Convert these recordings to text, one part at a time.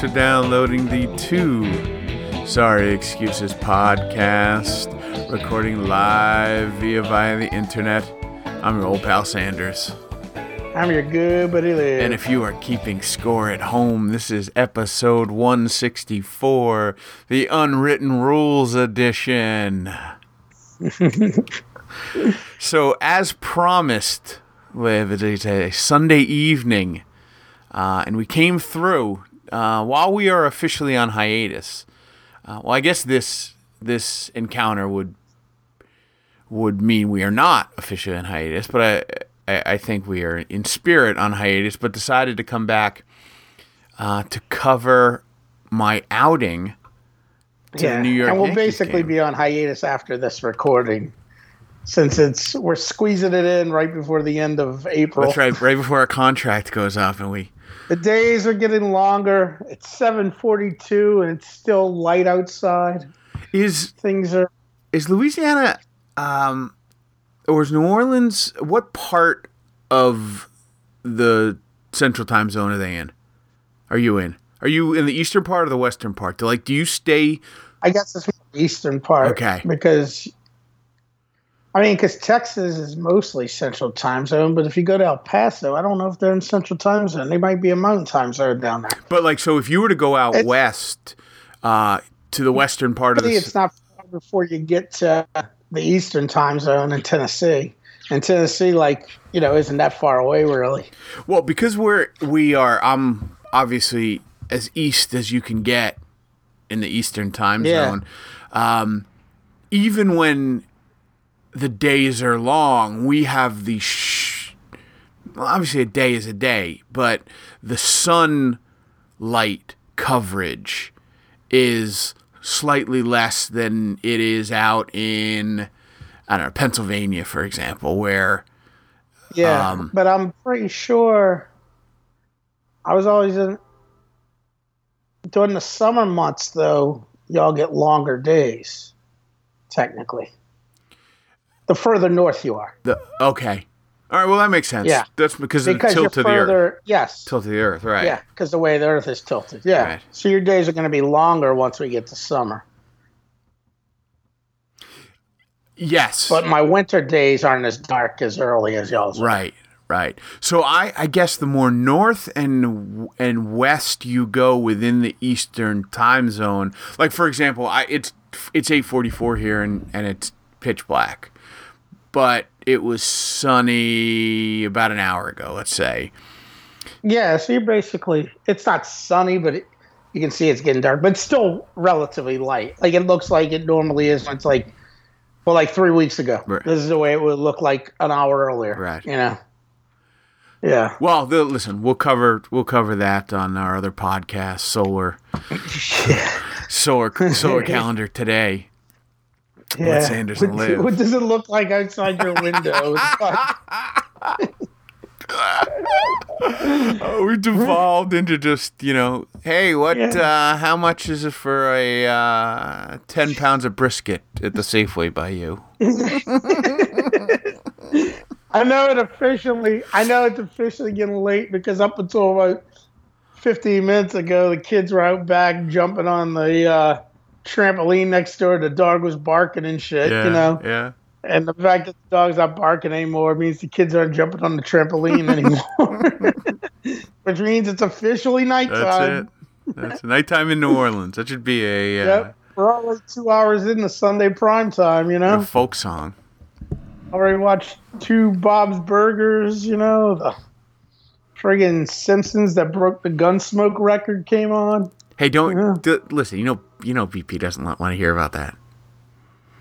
For downloading the Two Sorry Excuses podcast, recording live via via the internet. I'm your old pal Sanders. I'm your good buddy Liv. And if you are keeping score at home, this is episode 164, the Unwritten Rules edition. so, as promised, Liv, it is a Sunday evening, uh, and we came through uh, while we are officially on hiatus. Uh, well, I guess this this encounter would would mean we are not officially on hiatus, but I, I, I think we are in spirit on hiatus, but decided to come back uh, to cover my outing to yeah, the New York and we'll basically game. be on hiatus after this recording, since it's we're squeezing it in right before the end of April. That's right, right before our contract goes off and we The days are getting longer. It's 7:42 and it's still light outside. is Things are is Louisiana um or is New Orleans what part of the central time zone are they in? Are you in? Are you in the eastern part or the western part? Do, like do you stay I guess it's the eastern part. Okay. Because I mean, because Texas is mostly Central Time Zone, but if you go to El Paso, I don't know if they're in Central Time Zone. They might be a Mountain Time Zone down there. but like so if you were to go out It's- west uh to the western part of the it's not far before you get to the Eastern Time Zone in Tennessee. And Tennessee, like you know, isn't that far away really. Well, because we're we are I'm obviously as east as you can get in the eastern time Yeah. zone. Um, even when the days are long, we have the sh- well, obviously a day is a day, but the sunlight coverage is slightly less than it is out in I don't know Pennsylvania, for example, where Yeah, Um, but I'm pretty sure. I was always in during the summer months, though. Y'all get longer days, technically. The further north you are, The okay. All right. Well, that makes sense. Yeah. That's because, of the because tilt of the earth. Yes. Tilt of the earth. Right. Yeah, because the way the Earth is tilted. Yeah. Right. So your days are going to be longer once we get to summer. Yes. But my winter days aren't as dark as early as y'all's. right. Right. So I, I guess the more north and and west you go within the eastern time zone, like for example, I it's it's eight forty four here and and it's pitch black, but it was sunny about an hour ago. Let's say. Yeah. So you're basically it's not sunny, but it, you can see it's getting dark, but still relatively light. Like it looks like it normally is. It's like well, like three weeks ago. Right. This is the way it would look like an hour earlier. Right. You know. Yeah. Well, the, listen, we'll cover we'll cover that on our other podcast, solar, solar, solar calendar today. Yeah. What, Liv. what does it look like outside your window? Oh, we devolved into just you know, hey, what? Yeah. Uh, how much is it for a uh, ten pounds of brisket at the Safeway by you? I know it officially. I know it's officially getting late because up until about 15 minutes ago, the kids were out back jumping on the uh, trampoline next door. The dog was barking and shit, you know. yeah. And the fact that the dog's not barking anymore means the kids aren't jumping on the trampoline anymore, which means it's officially That's nighttime. it. That's nighttime in New Orleans. That should be a, uh, Yep, we're already two hours in the Sunday prime time. You a know, folk song. already watched two Bob's Burgers. You know, the friggin' Simpsons that broke the Gunsmoke record came on. Hey, don't Yeah. d- listen. You know, you know, BP doesn't want to hear about that.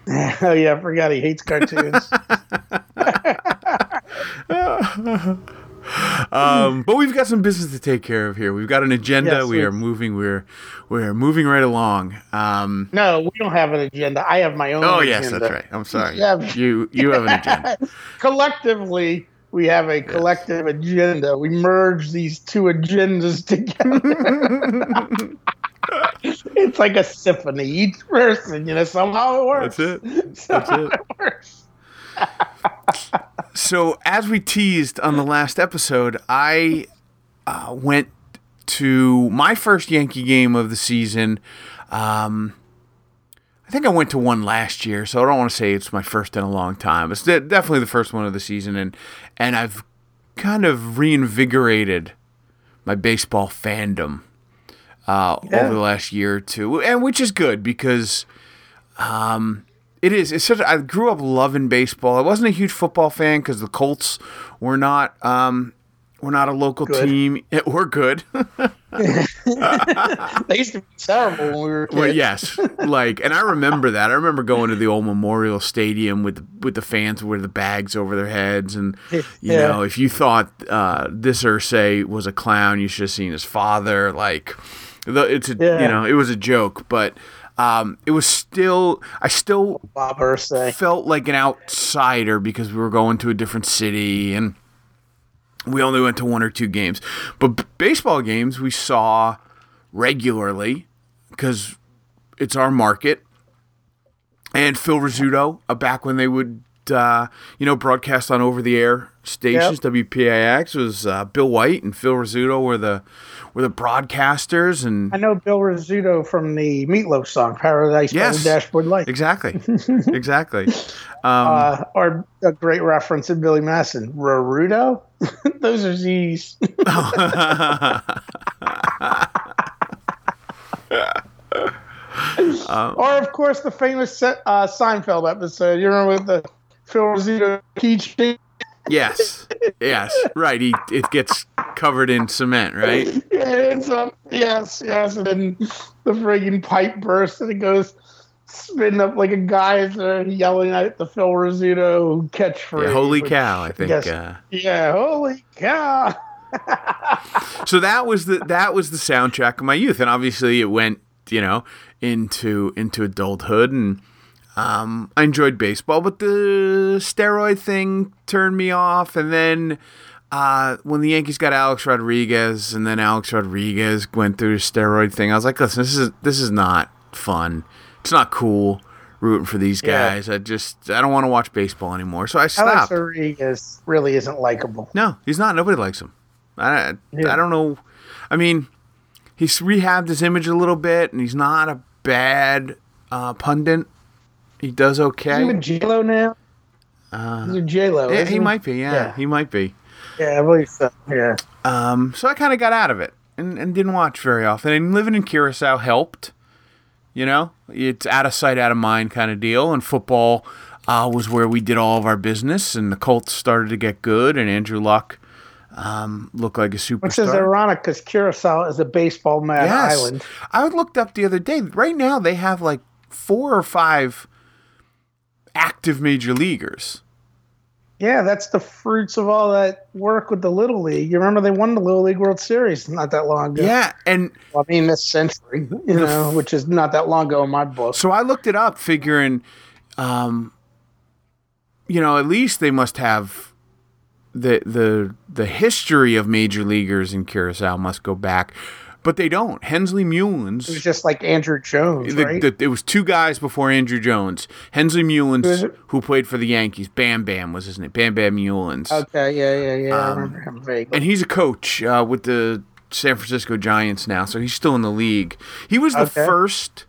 oh yeah, I forgot he hates cartoons. Um, but we've got some business to take care of here. We've got an agenda. Yes, we we- are moving. We're we're moving right along. Um, no, we don't have an agenda. I have my own. oh agenda. yes, that's right. I'm sorry. Yeah. You you have an agenda. Collectively, we have a collective agenda. We merge these two agendas together. it's like a symphony. Each person, you know, somehow it works. That's it. Somehow it. it works. So as we teased on the last episode, I uh, went to my first Yankee game of the season. Um, I think I went to one last year, so I don't want to say it's my first in a long time. It's definitely the first one of the season, and and I've kind of reinvigorated my baseball fandom uh, Yeah. over the last year or two, and which is good because um, it is. It's such. I grew up loving baseball. I wasn't a huge football fan because the Colts were not. Um, were not a local Good. team. We're good. They used to be terrible when we were kids. Well, yes, like, and I remember that. I remember going to the old Memorial Stadium with with the fans with the bags over their heads, and you Yeah. know, if you thought uh, this Irsay was a clown, you should have seen his father. Like, the, it's a, Yeah. you know, it was a joke, but um, it was still. I still Bob Irsay. felt like an outsider because we were going to a different city and we only went to one or two games. But baseball games we saw regularly because it's our market. And Phil Rizzuto, uh, back when they would, uh, you know, broadcast on over-the-air stations, WPIX was uh, Bill White and Phil Rizzuto were the were the broadcasters, and I know Bill Rizzuto from the Meatloaf song "Paradise by Yes. the Dashboard Light." exactly, exactly. Um, uh, or a great reference in Billy Madison, Rarudo. Those are Z's. or of course the famous uh, Seinfeld episode. You remember with the Phil Rizzuto teaching? Yes. Yes. Right. He it gets covered in cement, right? Yeah, it's up. Yes, yes, and then the friggin' pipe bursts and it goes spinning up like a there yelling at the Phil Rizzuto catchphrase. Yeah, holy which- cow! I think. yes. Uh, Yeah, holy cow. so that was the that was the soundtrack of my youth, and obviously it went, you know, into into adulthood, and um, I enjoyed baseball, but the steroid thing turned me off, and then. Uh, when the Yankees got Alex Rodriguez, and then Alex Rodriguez went through the steroid thing, I was like, "Listen, this is this is not fun. It's not cool rooting for these Yeah. guys. I just I don't want to watch baseball anymore." So I stopped. Alex. Rodriguez really isn't likable. No, he's not. Nobody likes him. I, Yeah. I don't know. I mean, he's rehabbed his image a little bit, and he's not a bad uh, pundit. He does Is he okay. with J-Lo now? Uh, He's with J-Lo, yeah, isn't he might be. Yeah, Yeah. he might be. Yeah, I believe so. Yeah. Um, so I kind of got out of it and, and didn't watch very often. And living in Curacao helped. You know, it's out of sight, out of mind kind of deal. And football uh, was where we did all of our business, and the Colts started to get good, and Andrew Luck um, looked like a superstar. Which is ironic because Curacao is a baseball mad Yes. island. I looked up the other day. Right now, they have like four or five active major leaguers. Yeah, that's the fruits of all that work with the Little League. You remember they won the Little League World Series not that long ago. Yeah, and Well, I mean, this century, you know, which is not that long ago in my book. so I looked it up, figuring, um, you know, at least they must have the the the history of major leaguers in Curacao must go back, but they don't. Hensley It was just like Andruw Jones, The, right? the, it was two guys before Andruw Jones. Hensley Meulens, Who played for the Yankees. Bam Bam was his name. Bam Bam Meulens. okay, yeah, yeah, yeah. I Um, remember him and he's a coach uh, with the San Francisco Giants now, so he's still in the league. He was the Okay. first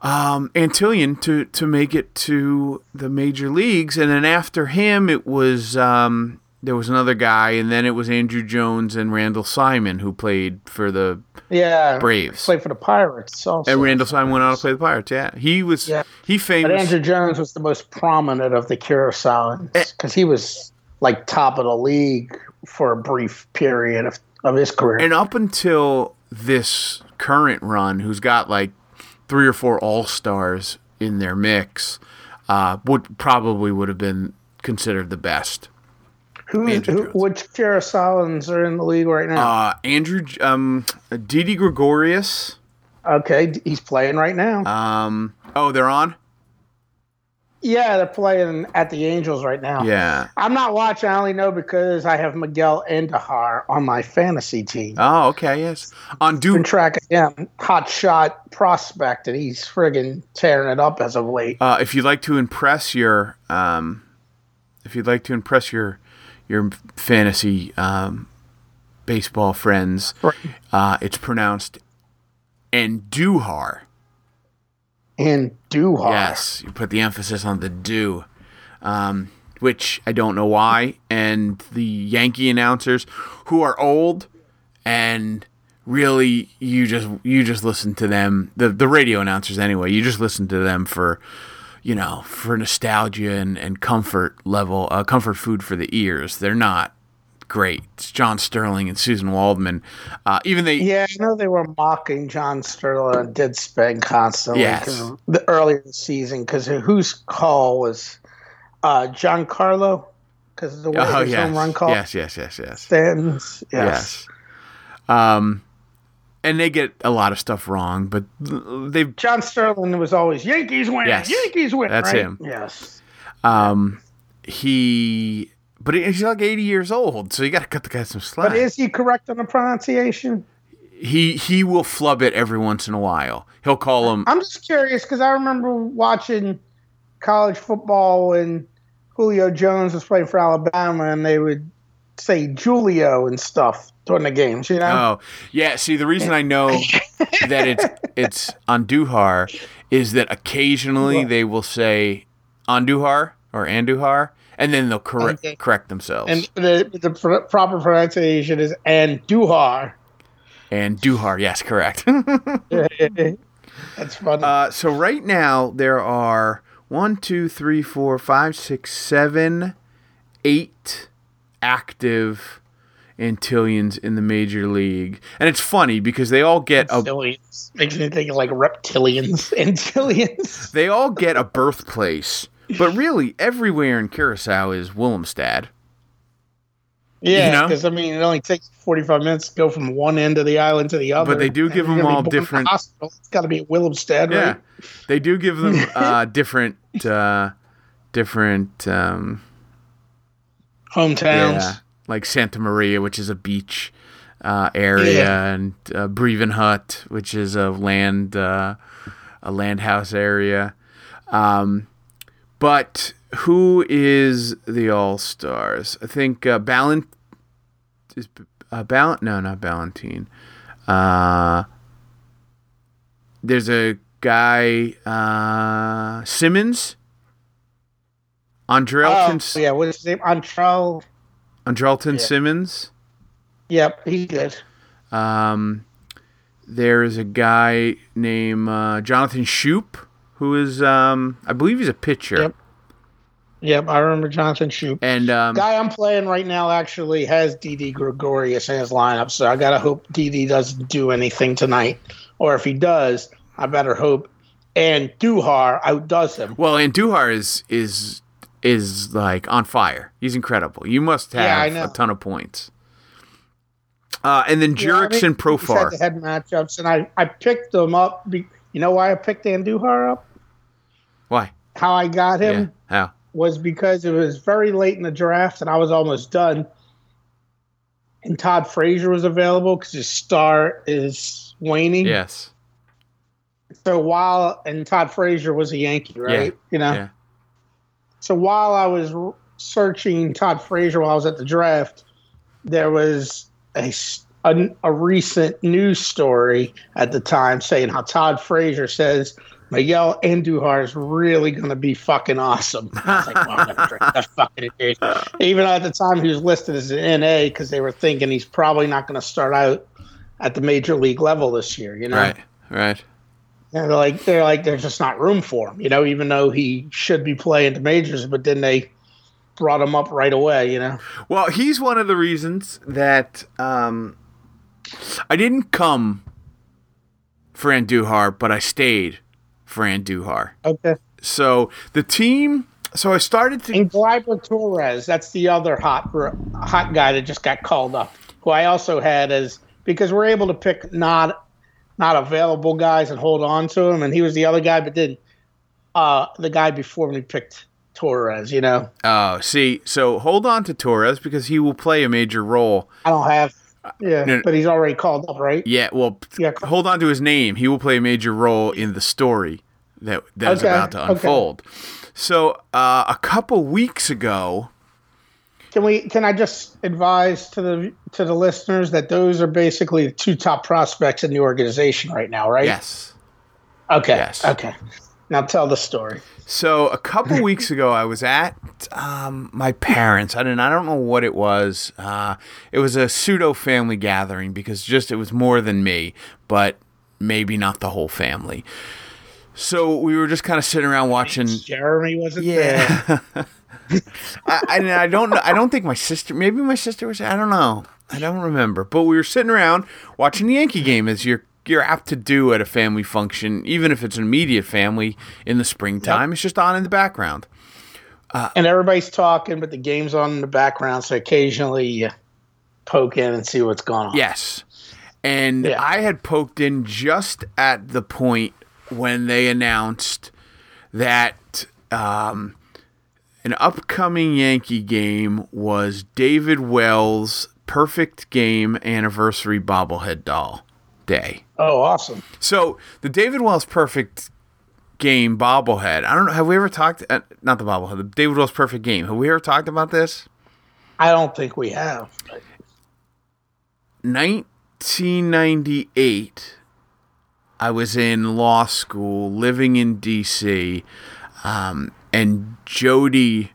um, Antillian to to make it to the major leagues, and then after him, it was um, there was another guy, and then it was Andruw Jones and Randall Simon who played for the yeah, Braves. played for the Pirates also. And Randall Simon went on to play the Pirates. Yeah, he was Yeah. he But famous. Andruw Jones was the most prominent of the Curaçaoans Eh. because he was like top of the league for a brief period of, of his career. And up until this current run, who's got like three or four all stars in their mix, uh, would probably would have been considered the best. Who, who which Curaçaoans are in the league right now? Uh, Andrew, um, Didi Gregorius. okay, he's playing right now. Um, oh, they're on. yeah, they're playing at the Angels right now. Yeah. I'm not watching. I only know because I have Miguel Andujar on my fantasy team. Oh, okay. Yes. On Been Duke. tracking him, hot shot prospect, and he's friggin' tearing it up as of late. Uh, if you'd like to impress your, um, if you'd like to impress your, your fantasy um, baseball friends, Right. uh, it's pronounced Andujar. And Duhar. Yes, you put the emphasis on the do, um, which I don't know why. And the Yankee announcers, who are old, and really, you just you just listen to them. The the radio announcers anyway. You just listen to them for, you know, for nostalgia and, and comfort level, uh, comfort food for the ears. They're not great. It's John Sterling and Susan Waldman. Uh, even they Yeah, I know they were mocking John Sterling and did spend constantly Yes. the earlier season because whose call was uh, Giancarlo because of the way oh his yes, home run call yes, yes, yes, yes. stands. Yes. Yes. Um, and they get a lot of stuff wrong, but they've John Sterling was always Yankees win, Yes. Yankees win. That's right? him. Yes. um he but he's like 80 years old, so you got to cut the guy some slack. But is he correct on the pronunciation? he he will flub it every once in a while. He'll call him I'm just curious because I remember watching college football when Julio Jones was playing for Alabama, and they would say Julio and stuff during the games. You know, Oh, yeah. See, the reason I know that it's it's Andujar is that occasionally What? they will say Andujar or Andujar, and then they'll correct Okay. correct themselves. and the the pr- proper pronunciation is Andujar. and Andujar, yes, correct. That's funny. Uh, so right now there are one, two, three, four, five, six, seven, eight active Antillians in the major league, and it's funny because they all get a makes me think of like reptilians, Antillians. they all get a birthplace, but really everywhere in Curacao is Willemstad. Yeah, You know? because I mean, it only takes forty-five minutes to go from one end of the island to the other. But they do give them all born in a different- Hospital. It's got to be at Willemstad, Yeah, right? they do give them uh, different uh, different um, Hometowns. Yeah, like Santa Maria, which is a beach uh, area, Yeah. and uh, Brievengat, which is a land uh, a land house area. Um, but who is the All Stars? I think uh, Ballant is uh, Ballant. No, not Ballantine. Uh, there's a guy uh, Simmons. Andrelton, Oh, yeah, what's his name? Antrell. Andrelton Yeah. Simmons. Yep, he's good. Um, there's a guy named uh, Jonathan Schoop, who is, um, I believe he's a pitcher. Yep. Yep, I remember Jonathan Schoop. And um, Guy I'm playing right now actually has Didi Gregorius in his lineup, so I gotta hope Didi doesn't do anything tonight. Or if he does, I better hope Andujar outdoes him. well, Andujar is is is like on fire. He's incredible. You must have know. a ton of points. Uh, and then Yeah, I mean, Profar. Head-to-head matchups, and I, I picked them up. Be, you know why I picked Andujar up? Why? How I got him? Yeah. How? was because it was very late in the draft and I was almost done. And Todd Frazier was available because his star is waning. Yes. So while and Todd Frazier was a Yankee, right? Yeah. You know. So while I was searching Todd Frazier while I was at the draft, there was a a recent news story at the time saying how Todd Frazier says Miguel Andujar is really going to be fucking awesome. I was like, well, I'm going to drink that fucking. Even at the time, he was listed as an NA because they were thinking he's probably not going to start out at the major league level this year. You know, Right. Right. And they're like, they're like, there's just not room for him. You know, even though he should be playing the majors, but then they brought him up right away. You know, Well, he's one of the reasons that um, I didn't come for Andujar, but I stayed for Andujar. okay. So the team. So I started to. And Gleyber Torres, that's the other hot hot guy that just got called up, who I also had as because we're able to pick not not available guys and hold on to him, and he was the other guy, but then uh, the guy before me picked Torres. You know, Oh, see. So hold on to Torres because he will play a major role. I don't have, yeah, no, but he's already called up, right? Yeah. Well, Yeah. hold on to his name. He will play a major role in the story that that's Okay, about to okay. unfold. So uh, a couple weeks ago, Can we? Can I just advise to the to the listeners that those are basically the two top prospects in the organization right now, right? Yes. Okay. Yes. Okay. Now tell the story. So a couple weeks ago, I was at um, my parents. I didn't. I don't know what it was. Uh, it was a pseudo family gathering because just it was more than me, but maybe not the whole family. So we were just kind of sitting around watching. Jeremy wasn't there. I, I, I don't know. I don't think my sister. Maybe my sister was. I don't know. I don't remember. But we were sitting around watching the Yankee game, as you're you're apt to do at a family function, even if it's an immediate family in the springtime. It's just on in the background. and everybody's talking, but the game's on in the background, so occasionally you poke in and see what's going on. Yes. And Yeah. I had poked in just at the point when they announced that um, an upcoming Yankee game was David Wells' perfect game anniversary bobblehead doll day. Oh, awesome. So the David Wells perfect game bobblehead. I don't know. Have we ever talked? Uh, not the bobblehead. The David Wells perfect game. Have we ever talked about this? I don't think we have. 1998, I was in law school, living in DC, um, and Jody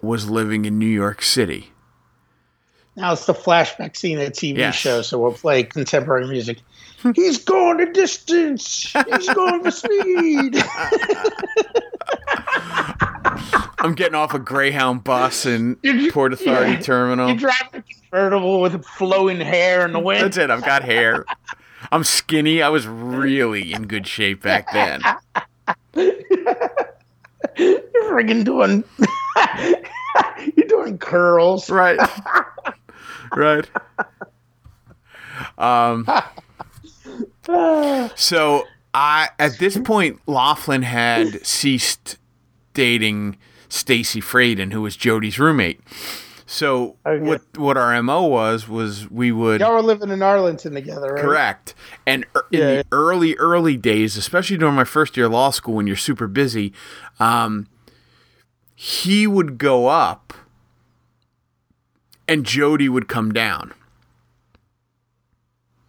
was living in New York City. Now it's the flashback scene of a TV Yes. show, so we'll play contemporary music. He's going the distance. He's going for speed. I'm getting off a Greyhound bus in You- Port Authority yeah. Terminal. You drive a convertible with flowing hair in the wind. That's it. I've got hair. I'm skinny. I was really in good shape back then. You're friggin' doing. You're doing curls. Right. right. Um. So I at this point Laughlin had ceased dating Stacy Fraden, who was Jody's roommate. So Okay. what what our mo was was we would Y'all were living in Arlington together, right? Correct. And er- in Yeah. the early, early days, especially during my first year of law school when you're super busy, um, he would go up and Jody would come down.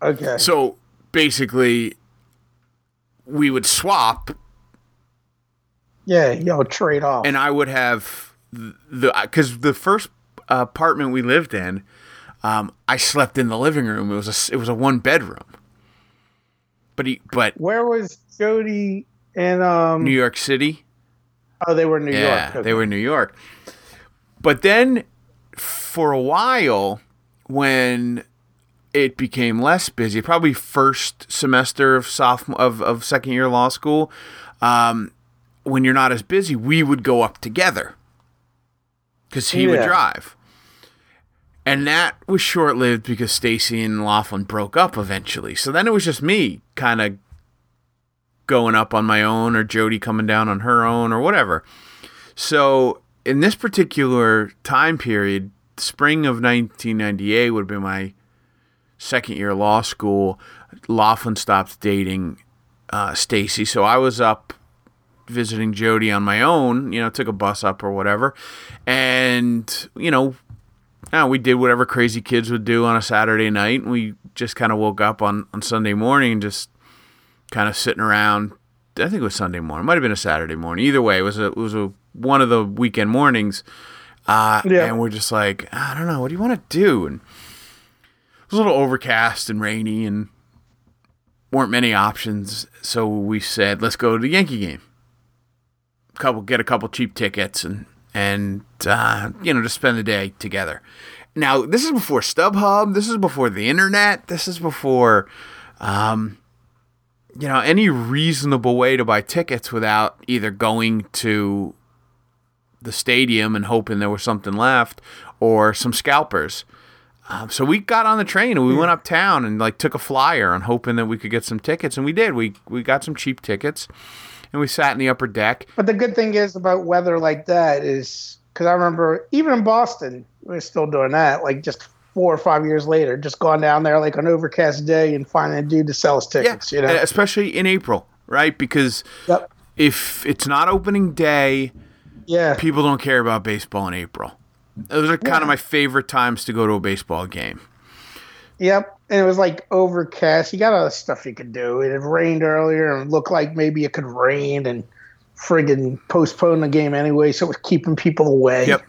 Okay. So basically, we would swap yeah, y'all trade off. and I would have the because the first apartment we lived in, um, I slept in the living room. It was a it was a one bedroom. But he but Where was Jody and um? New York City. Oh, they were in New Yeah, York. Okay. they were in New York. But then for a while, when it became less busy, probably first semester of sophomore of, of second year law school, um, when you're not as busy, we would go up together because he would drive. And that was short lived because Stacy and Laughlin broke up eventually. So then it was just me kind of going up on my own or Jody coming down on her own or whatever. So in this particular time period, spring of 1998 would been my second year law school. Laughlin stopped dating uh, Stacy, so I was up visiting Jody on my own. You know, took a bus up or whatever, and you know, we did whatever crazy kids would do on a Saturday night. And we just kind of woke up on on Sunday morning and just kind of sitting around. I think it was Sunday morning. It might have been a Saturday morning. Either way, it was a it was a one of the weekend mornings. Uh, Yeah. And we're just like, I don't know, what do you want to do? And it was a little overcast and rainy, and weren't many options. So we said, let's go to the Yankee game. Couple get a couple cheap tickets and and uh, you know just spend the day together. Now this is before StubHub. This is before the internet. This is before um, you know any reasonable way to buy tickets without either going to the stadium and hoping there was something left or some scalpers. Um, so we got on the train and we went uptown and like took a flyer and hoping that we could get some tickets and we did. We we got some cheap tickets and we sat in the upper deck. But the good thing is about weather like that is because I remember even in Boston, we're still doing that. Like just four or five years later, just going down there like an overcast day and finding a dude to sell us tickets. You know. especially in April, right? Because Yep. if it's not opening day, Yeah. people don't care about baseball in April. Those are kind of my favorite times to go to a baseball game. Yep. And it was like overcast. You got other stuff you could do. It had rained earlier and looked like maybe it could rain and friggin' postpone the game anyway, so it was keeping people away. Yep.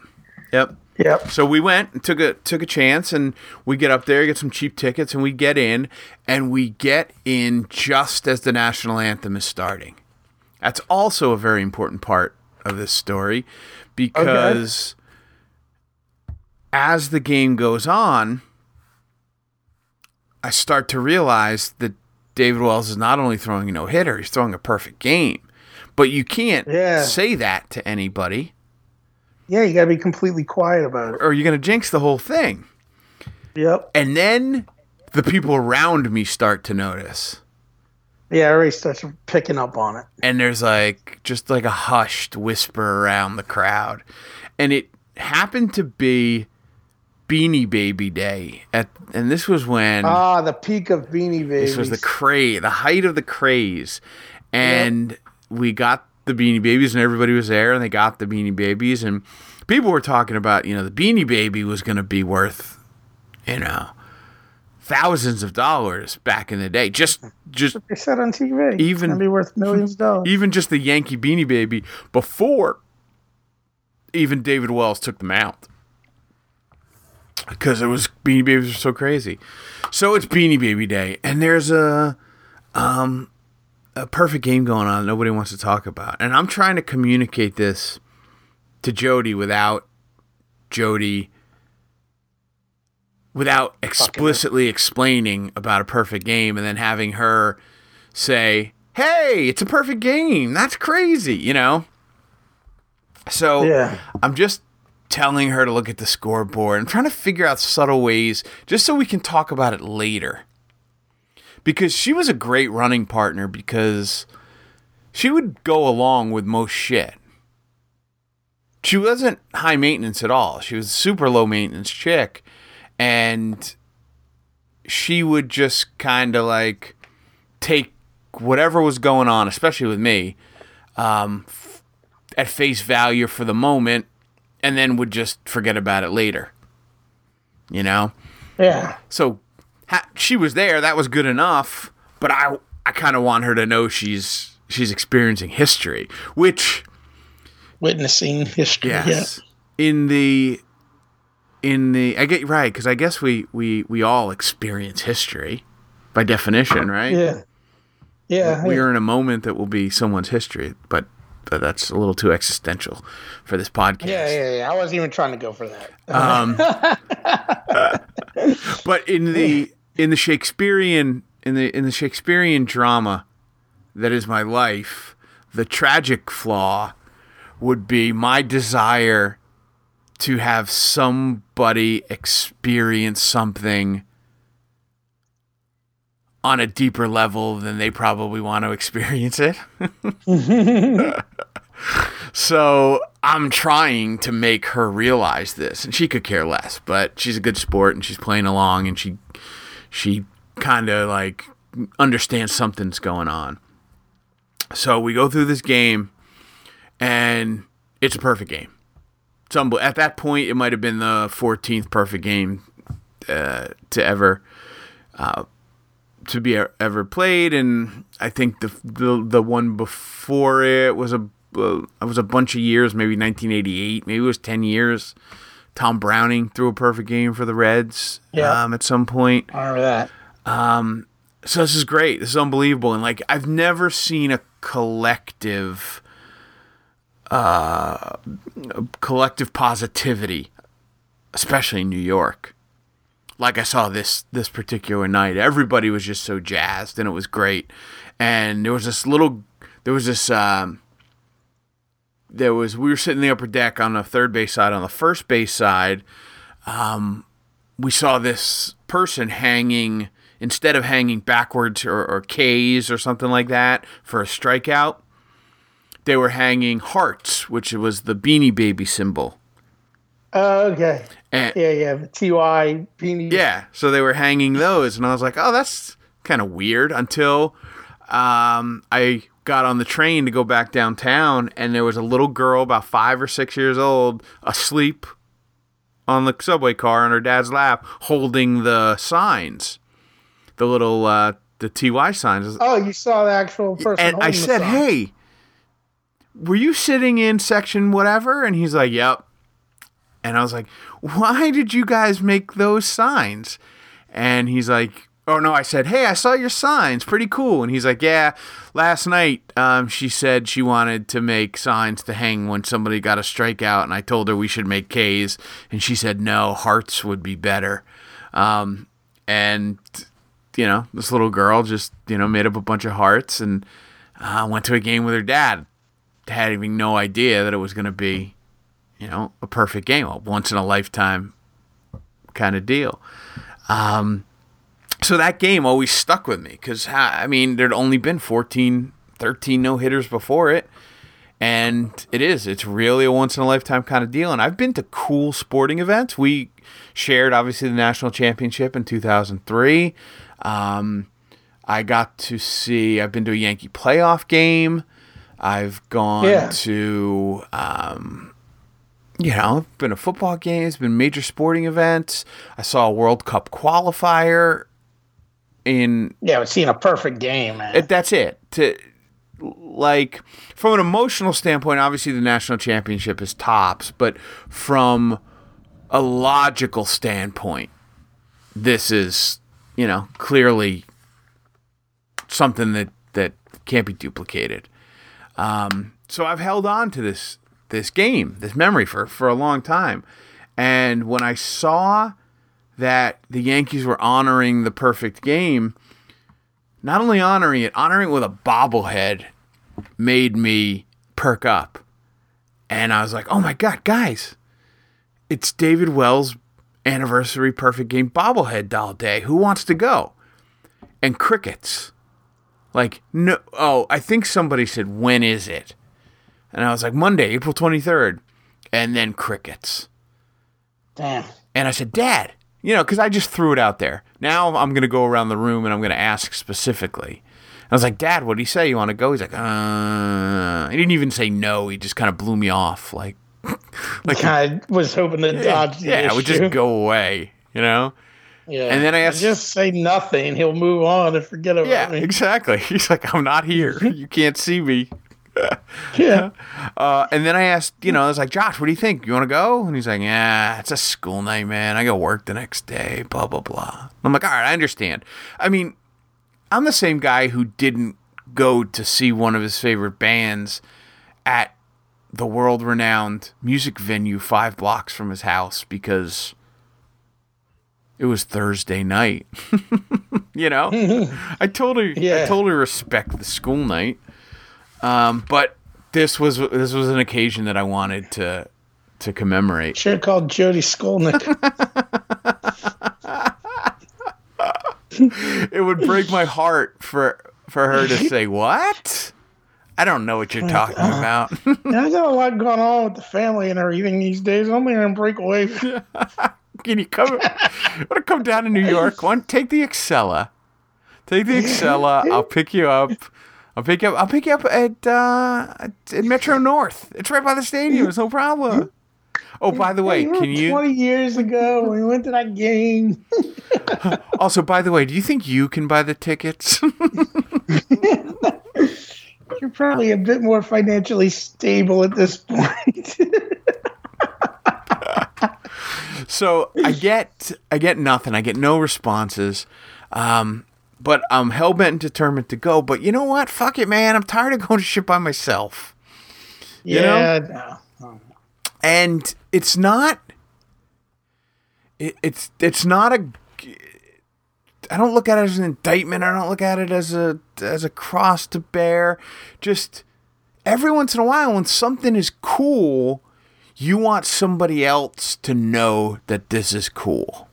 Yep. Yep. So we went and took a took a chance and we get up there, get some cheap tickets and we get in and we get in just as the national anthem is starting. That's also a very important part of this story because as the game goes on, I start to realize that David Wells is not only throwing a no hitter, he's throwing a perfect game. But you can't Yeah. say that to anybody Yeah, you gotta be completely quiet about it. or you're going to jinx the whole thing. Yep. And then the people around me start to notice. Yeah, everybody starts picking up on it. And there's like just like a hushed whisper around the crowd. And it happened to be Beanie Baby Day. At and this was when Ah, the peak of Beanie Baby. this was the craze, the height of the craze. And we got the Beanie Babies and everybody was there and they got the Beanie Babies and people were talking about, you know, the Beanie Baby was going to be worth, you know, thousands of dollars back in the day. Just just they said on TV. Even- it's be worth millions of dollars. even just the Yankee Beanie Baby before even David Wells took them out. Because it was Beanie Babies were so crazy. So it's Beanie Baby Day, and there's a um a perfect game going on nobody wants to talk about. And I'm trying to communicate this to Jody without Jody without explicitly explaining about a perfect game and then having her say, "Hey, it's a perfect game. That's crazy," you know? So Yeah. I'm just telling her to look at the scoreboard. I'm trying to figure out subtle ways just so we can talk about it later. Because she was a great running partner because she would go along with most shit. She wasn't high maintenance at all. She was a super low maintenance chick and she would just kind of like take whatever was going on, especially with me, um, f- at face value for the moment, and then would just forget about it later. You know, Yeah. so ha- she was there. That was good enough. But I, I kind of want her to know she's she's experiencing history, which Witnessing history. Yes. In the in the I get right because I guess we we we all experience history by definition, right? Yeah. Yeah. Yeah. We are in a moment that will be someone's history, but but that's a little too existential for this podcast. yeah, yeah, yeah. I wasn't even trying to go for that. Um, but in the in the Shakespearean in the in the Shakespearean drama that is my life, the tragic flaw would be my desire to have somebody experience something on a deeper level than they probably want to experience it. so I'm trying to make her realize this, and she could care less. But she's a good sport, and she's playing along, and she she kind of like understands something's going on. So we go through this game, and it's a perfect game. It's unbel- at that point, it might have been the 14th perfect game uh, to ever uh, to be ever played, and I think the the, the one before it was a uh, it was a bunch of years, maybe 1988, maybe it was 10 years. Tom Browning threw a perfect game for the Reds Yeah. um, at some point. I remember that. So this is great. This is unbelievable, and like I've never seen a collective, uh, collective positivity, especially in New York. Like I saw this this particular night, everybody was just so jazzed, and it was great. And there was this little, there was this, um, there was we were sitting in the upper deck on the third base side. On the first base side, we saw this person hanging instead of hanging backwards or, or K's or something like that for a strikeout. They were hanging hearts, which was the Beanie Baby symbol. Oh, okay. And Yeah, yeah. the TY beanie. yeah, so they were hanging those, and I was like, oh, that's kind of weird. Until um, I got on the train to go back downtown, and there was a little girl about five or six years old asleep on the subway car on her dad's lap, holding the signs, the little uh, the TY signs. Oh, you saw the actual person. and I said, "Hey, were you sitting in section whatever?" And he's like, "Yep." And I was like, "Why did you guys make those signs?" And he's like, "Oh no!" I said, "Hey, I saw your signs, pretty cool." And he's like, "Yeah, last night um, she said she wanted to make signs to hang when somebody got a strikeout, and I told her we should make K's, and she said no, hearts would be better." Um, and you know, this little girl just you know made up a bunch of hearts and uh, went to a game with her dad. Had even no idea that it was going to be, you know, a perfect game, a once in a lifetime kind of deal. Um, so that game always stuck with me because I mean there'd only been 14, 13 no hitters before it, and it is it's really a once in a lifetime kind of deal. And I've been to cool sporting events. We shared obviously the national championship in two thousand three. Um, I got to see. I've been to a Yankee playoff game. I've gone Yeah. to, um, you know, been to football games, been major sporting events. I saw a World Cup qualifier. In Yeah, but seeing a perfect game, man. That's it. To like from an emotional standpoint, obviously the national championship is tops, but from a logical standpoint, this is you know clearly something that that can't be duplicated. Um, so I've held on to this this game, this memory for for a long time, and when I saw that the Yankees were honoring the perfect game, not only honoring it, honoring it with a bobblehead made me perk up. And I was like, oh my God, guys, it's David Wells' anniversary perfect game bobblehead doll day. Who wants to go? And crickets. Like, no, oh, I think somebody said, when is it? And I was like, Monday, April 23rd. And then crickets. Damn. And I said, Dad, you know, because I just threw it out there. Now I'm going to go around the room and I'm going to ask specifically. I was like, Dad, what did he say? You want to go? He's like, uh. He didn't even say no. He just kind of blew me off. Like, like I was hoping to dodge the yeah, it would just go away, you know? Yeah. and then I asked- just say nothing. He'll move on and forget about Yeah, me. exactly. He's like, I'm not here. You can't see me. Yeah. Uh, and then I asked, you know, I was like, Josh, what do you think? You want to go? And he's like, yeah, it's a school night, man. I got work the next day, blah, blah, blah. I'm like, all right, I understand. I mean, I'm the same guy who didn't go to see one of his favorite bands at the world renowned music venue five blocks from his house because it was Thursday night. you know? I totally I totally respect the school night. Um, but this was this was an occasion that I wanted to to commemorate. Should have called Jody Skolnick. It would break my heart for for her to say, "What? I don't know what you're talking about." I got a lot going on with the family and everything these days. I'm to break away. Can you come? Want to come down to New York? One, take the Acela? Take the Acela. I'll pick you up. I'll pick you up. I'll pick you up at uh, at Metro North. It's right by the stadium. It's no problem. Oh, by the way, can you 20 years ago we went to that game? also? By the way, do you think you can buy the tickets? You're probably a bit more financially stable at this point. so I get I get nothing. I get no responses. Um, but I'm hell bent and determined to go. But you know what? Fuck it, man. I'm tired of going to shit by myself. You know? yeah, no. Oh. and it's not it, it's it's not a I don't look at it as an indictment. I don't look at it as a as a cross to bear. Just every once in a while when something is cool, you want somebody else to know that this is cool.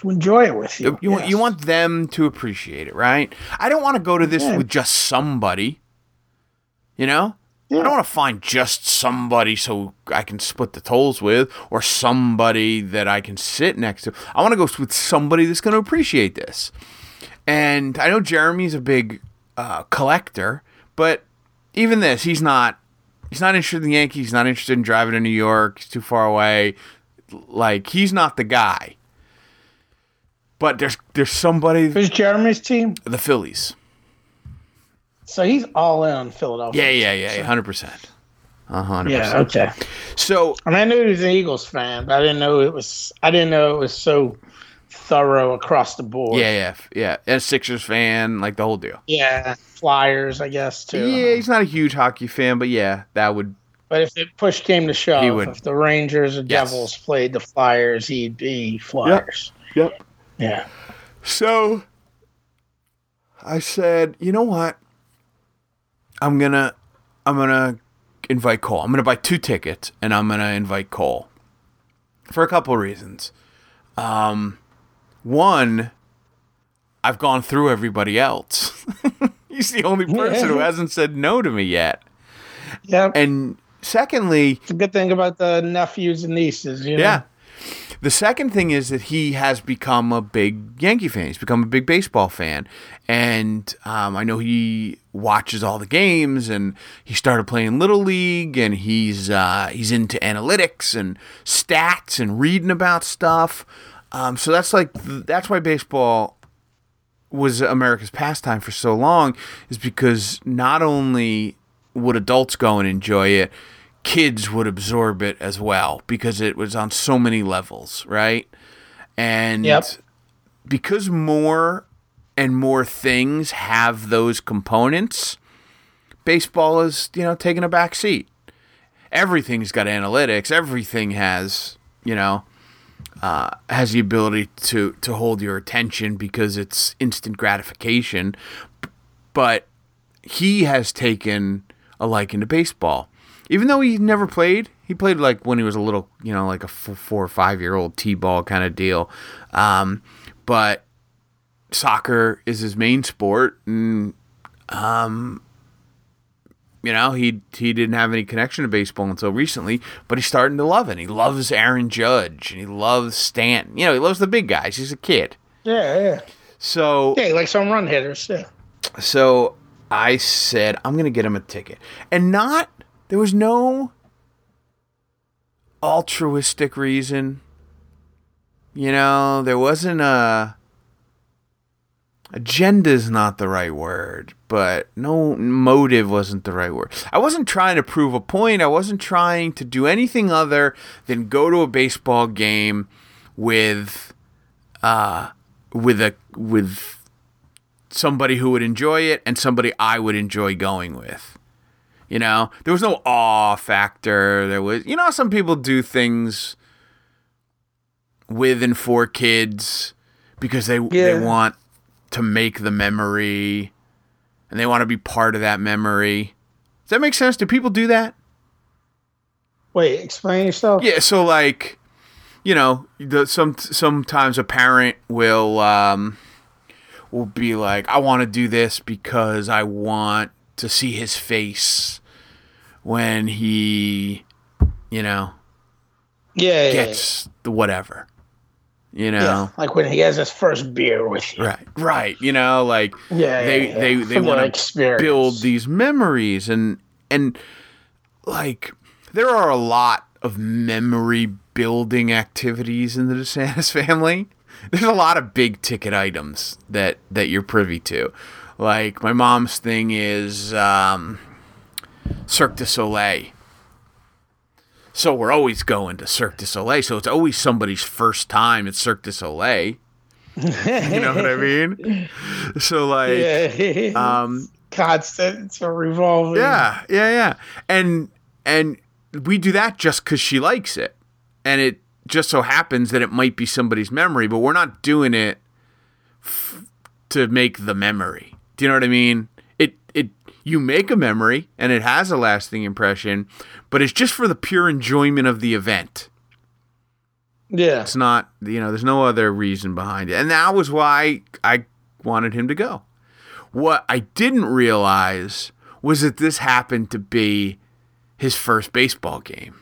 To enjoy it with you. You want you yes. want them to appreciate it, right? I don't want to go to this Yeah. with just somebody. You know? I don't want to find just somebody so I can split the tolls with or somebody that I can sit next to. I want to go with somebody that's going to appreciate this. And I know Jeremy's a big uh, collector, but even this, he's not. He's not interested in the Yankees. He's not interested in driving to New York. He's too far away. like he's not the guy. But there's there's somebody Who's Jeremy's team? the Phillies. So he's all in on Philadelphia. Yeah, yeah, yeah, hundred percent. Hundred Yeah, percent. okay. So And I knew he was an Eagles fan, but I didn't know it was. I didn't know it was so thorough across the board. yeah, yeah, yeah. And a Sixers fan, like the whole deal. yeah. Flyers, I guess too. Yeah, he's not a huge hockey fan, but yeah, that would But if it push came to shove, He would. if the Rangers or Yes. Devils played the Flyers, he'd be Flyers. Yep. Yeah. So I said, you know what? I'm gonna I'm gonna invite Cole. I'm gonna buy two tickets and I'm gonna invite Cole. For a couple of reasons. Um one, I've gone through everybody else. He's the only person who hasn't said no to me yet. Yeah. And secondly, It's a good thing about the nephews and nieces. You know? Yeah. The second thing is that he has become a big Yankee fan. He's become a big baseball fan, and um, I know he watches all the games. And he started playing little league, and he's uh, he's into analytics and stats and reading about stuff. Um, so that's like that's why baseball was America's pastime for so long, is because not only would adults go and enjoy it, kids would absorb it as well because it was on so many levels, right? And Yep. because more and more things have those components, baseball is, you know, taking a back seat. Everything's got analytics, everything has, you know, uh, has the ability to to hold your attention because it's instant gratification. But he has taken a liking to baseball, even though he never played. He played like when he was a little, you know, like a four or five year old t-ball kind of deal. Um, but soccer is his main sport, and um, you know, he he didn't have any connection to baseball until recently, but he's starting to love it. He loves Aaron Judge and he loves Stanton. You know, he loves the big guys. He's a kid. Yeah. Yeah. So Yeah. Like some run hitters. Yeah. so I said I'm gonna get him a ticket, and not there was no altruistic reason. You know, there wasn't a agenda's not the right word, but no motive wasn't the right word. I wasn't trying to prove a point. I wasn't trying to do anything other than go to a baseball game with uh with a with somebody who would enjoy it and somebody I would enjoy going with. You know, there was no awe factor. There was, you know, some people do things with and for kids because they they want to make the memory and they want to be part of that memory. Does that make sense? Do people do that? Wait. Explain yourself. Yeah, so like, you know, the, some sometimes a parent will um, will be like, "I want to do this because I want to see his face when he, you know, Yeah. yeah, gets the whatever." You know, yeah. Like when he has his first beer with you. right, right. You know, like Yeah. they yeah, they yeah. they For want to build these memories and and like there are a lot of memory building activities in the DeSantis family. There's a lot of big ticket items that that you're privy to. Like my mom's thing is um, Cirque du Soleil. So we're always going to Cirque du Soleil. So it's always somebody's first time at Cirque du Soleil. You know what I mean? So like Yeah. um Constant. It's a revolving. yeah, yeah, yeah. And and we do that just because she likes it, and it just so happens that it might be somebody's memory, but we're not doing it f- to make the memory. Do you know what I mean? You make a memory and it has a lasting impression, but it's just for the pure enjoyment of the event. Yeah. It's not, you know, there's no other reason behind it. And that was why I wanted him to go. What I didn't realize was that this happened to be his first baseball game.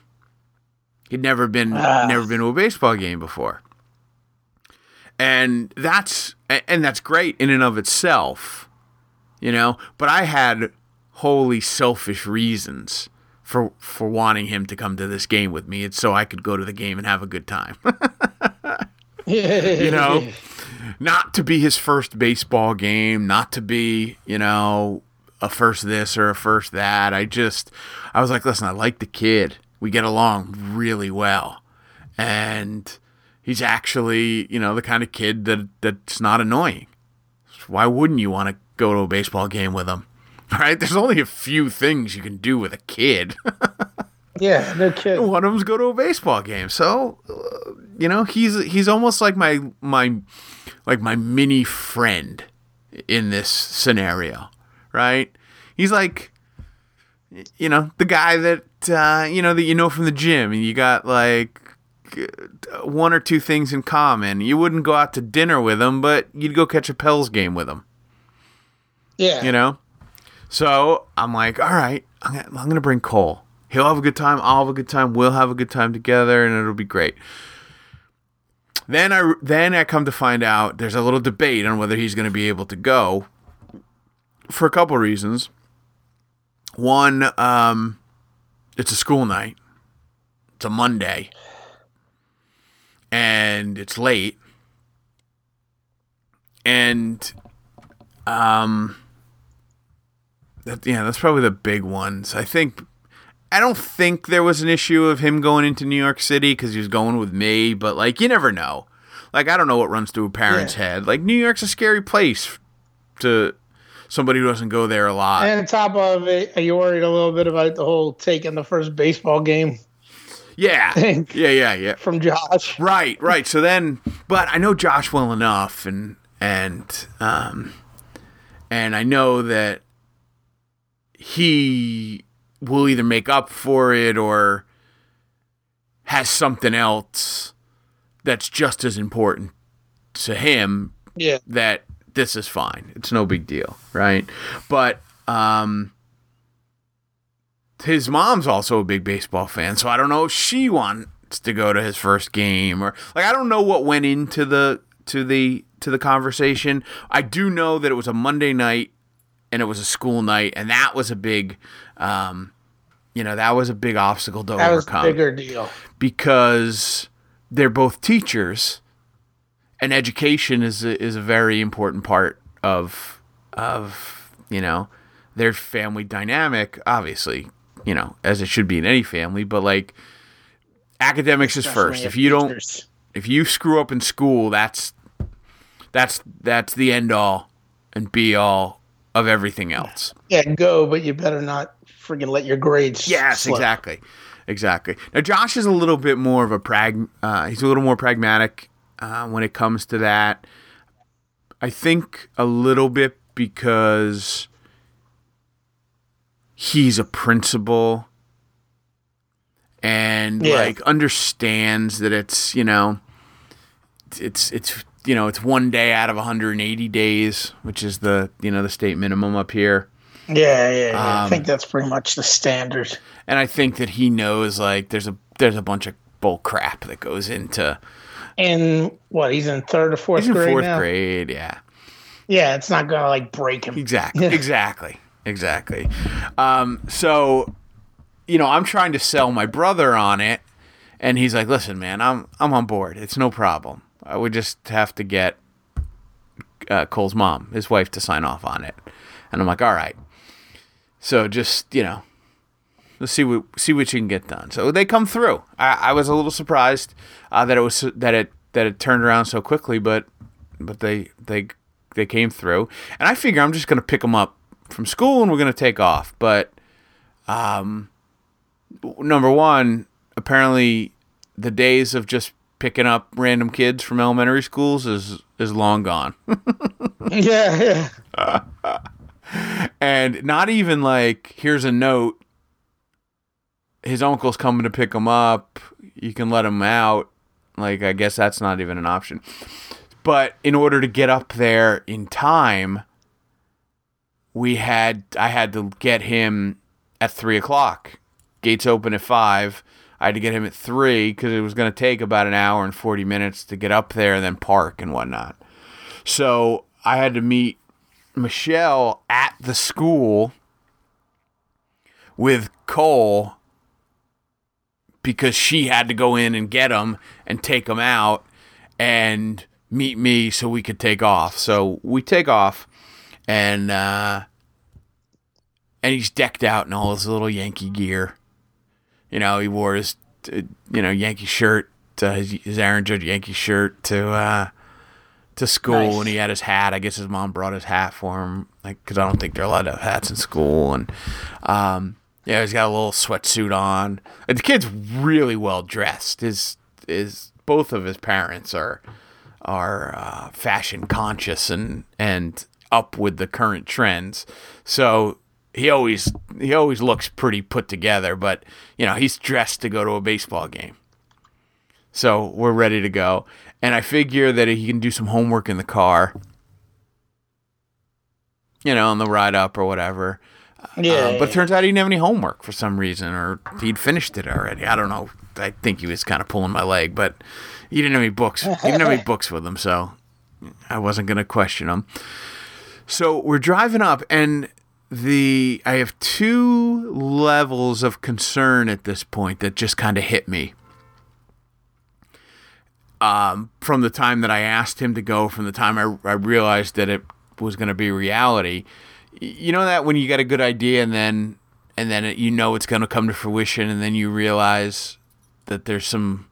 He'd never been Ah. never been to a baseball game before. And that's and that's great in and of itself. You know, but I had wholly selfish reasons for for wanting him to come to this game with me. It's so I could go to the game and have a good time. you know, not to be his first baseball game, not to be, you know, a first this or a first that. I just, I was like, listen, I like the kid. We get along really well. And he's actually, you know, the kind of kid that that's not annoying. Why wouldn't you want to go to a baseball game with him? Right? There's only a few things you can do with a kid. yeah, no kid. One of them's go to a baseball game. So, uh, you know, he's he's almost like my my like my mini friend in this scenario, right? He's like you know, the guy that uh, you know that you know from the gym and you got like one or two things in common. You wouldn't go out to dinner with him, but you'd go catch a Pels game with him. Yeah. You know? So I'm like, all right, I'm gonna, bring Cole. He'll have a good time. I'll have a good time. We'll have a good time together, and it'll be great. Then I then I come to find out there's a little debate on whether he's going to be able to go for a couple reasons. One, um, it's a school night. It's a Monday, and it's late, and um, that yeah, that's probably the big ones. I think I don't think there was an issue of him going into New York City because he was going with me, but like you never know. Like I don't know what runs through a parent's yeah. head. Like New York's a scary place to somebody who doesn't go there a lot. And on top of it, are you worried a little bit about the whole taking the first baseball game? Yeah, yeah, yeah, yeah. From Josh, right, right. So then, but I know Josh well enough, and and um, and I know that he will either make up for it or has something else that's just as important to him yeah. that this is fine. It's no big deal right? But um his mom's also a big baseball fan so i don't know if she wants to go to his first game or like i don't know what went into the to the to the conversation. I do know that it was a monday night and it was a school night and that was a big um you know that was a big obstacle to that overcome. Was a bigger deal because they're both teachers, and education is a, is a very important part of of you know their family dynamic. Obviously, you know as it should be in any family, but like academics is first. If you teachers. don't, if you screw up in school, that's that's that's the end all and be all of everything else. Yeah, go, but you better not freaking let your grades. Yes, slip. exactly, exactly. Now Josh is a little bit more of a prag. Uh, he's a little more pragmatic uh, when it comes to that. I think a little bit because he's a principal and yeah. like understands that it's you know it's it's you know it's one day out of 180 days which is the you know the state minimum up here yeah, yeah, yeah. Um, I think that's pretty much the standard. And I think that he knows like there's a there's a bunch of bull crap that goes into. In what he's in third or fourth he's in grade fourth now? grade, yeah. Yeah, it's not gonna like break him. Exactly, exactly, exactly. Um, so, you know, I'm trying to sell my brother on it, and he's like, "Listen, man, I'm I'm on board. It's no problem. I would just have to get uh, Cole's mom, his wife, to sign off on it." And I'm like, "All right." So just you know, let's see what see what you can get done. So they come through. I, I was a little surprised uh, that it was that it that it turned around so quickly, but but they they they came through, and I figure I'm just gonna pick them up from school and we're gonna take off. But um, number one, apparently the days of just picking up random kids from elementary schools is is long gone. yeah, yeah. and not even like here's a note. His uncle's coming to pick him up. You can let him out. Like i guess that's not even an option. But in order to get up there in time we had i had to get him at three o'clock. Gates open at five i had to get him at three because it was going to take about an hour and 40 minutes to get up there and then park and whatnot so i had to meet Michelle at the school with Cole because she had to go in and get him and take him out and meet me so we could take off. So we take off and uh and he's decked out in all his little Yankee gear. You know, he wore his uh, you know Yankee shirt, uh, his, his Aaron Judge Yankee shirt to uh to school, Nice. and he had his hat. I guess his mom brought his hat for him, like because I don't think they're allowed to have hats in school. And um, yeah, he's got a little sweatsuit on. And the kid's really well dressed. His his both of his parents are are uh, fashion conscious and and up with the current trends. So he always he always looks pretty put together. But you know, he's dressed to go to a baseball game. So we're ready to go. And I figure that he can do some homework in the car, you know, on the ride up or whatever. Yeah. Uh, but it turns out he didn't have any homework for some reason, or he'd finished it already. I don't know. I think he was kind of pulling my leg, but he didn't have any books. He didn't have any books with him, so I wasn't going to question him. So we're driving up, and the I have two levels of concern at this point that just kind of hit me. Um, from the time that I asked him to go, from the time I, I realized that it was going to be reality, you know that when you get a good idea and then and then it, you know it's going to come to fruition, and then you realize that there's some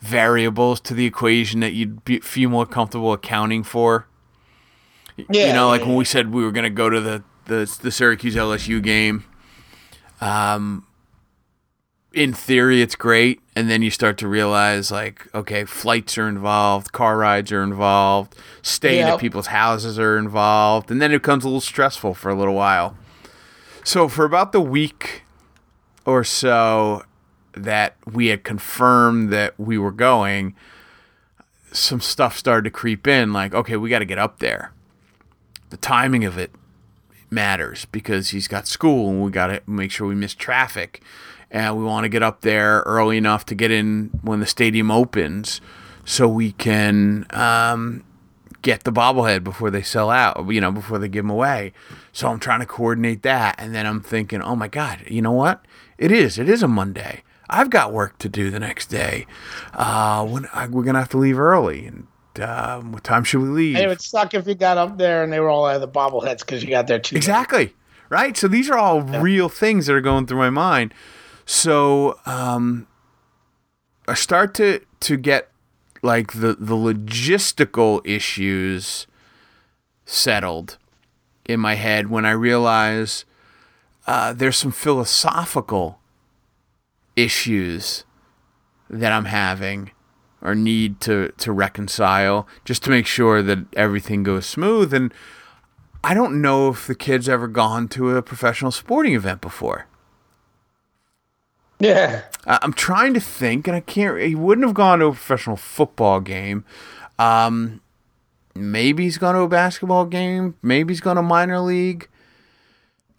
variables to the equation that you'd be, feel more comfortable accounting for. Yeah, you know, like yeah, when we said we were going to go to the the the Syracuse LSU game. Um, in theory, it's great, and then you start to realize, like, okay, flights are involved, car rides are involved, staying at people's houses are involved, and then it becomes a little stressful for a little while. So for about the week or so that we had confirmed that we were going, some stuff started to creep in. Like, okay, we got to get up there. The timing of it matters because he's got school and we got to make sure we miss traffic. And we want to get up there early enough to get in when the stadium opens so we can um, get the bobblehead before they sell out, you know, before they give them away. So I'm trying to coordinate that. And then I'm thinking, oh my God, you know what? It is. It is a Monday. I've got work to do the next day. Uh, when I, we're going to have to leave early. And uh, what time should we leave? It would suck if you got up there and they were all out of the bobbleheads because you got there too. late. Exactly. Right. So these are all real things that are going through my mind. So um, I start to to get like the the logistical issues settled in my head when I realize uh, there's some philosophical issues that I'm having or need to to reconcile just to make sure that everything goes smooth and I don't know if the kid's ever gone to a professional sporting event before. Yeah. I'm trying to think, and I can't. He wouldn't have gone to a professional football game. Um, maybe he's gone to a basketball game. Maybe he's gone to minor league.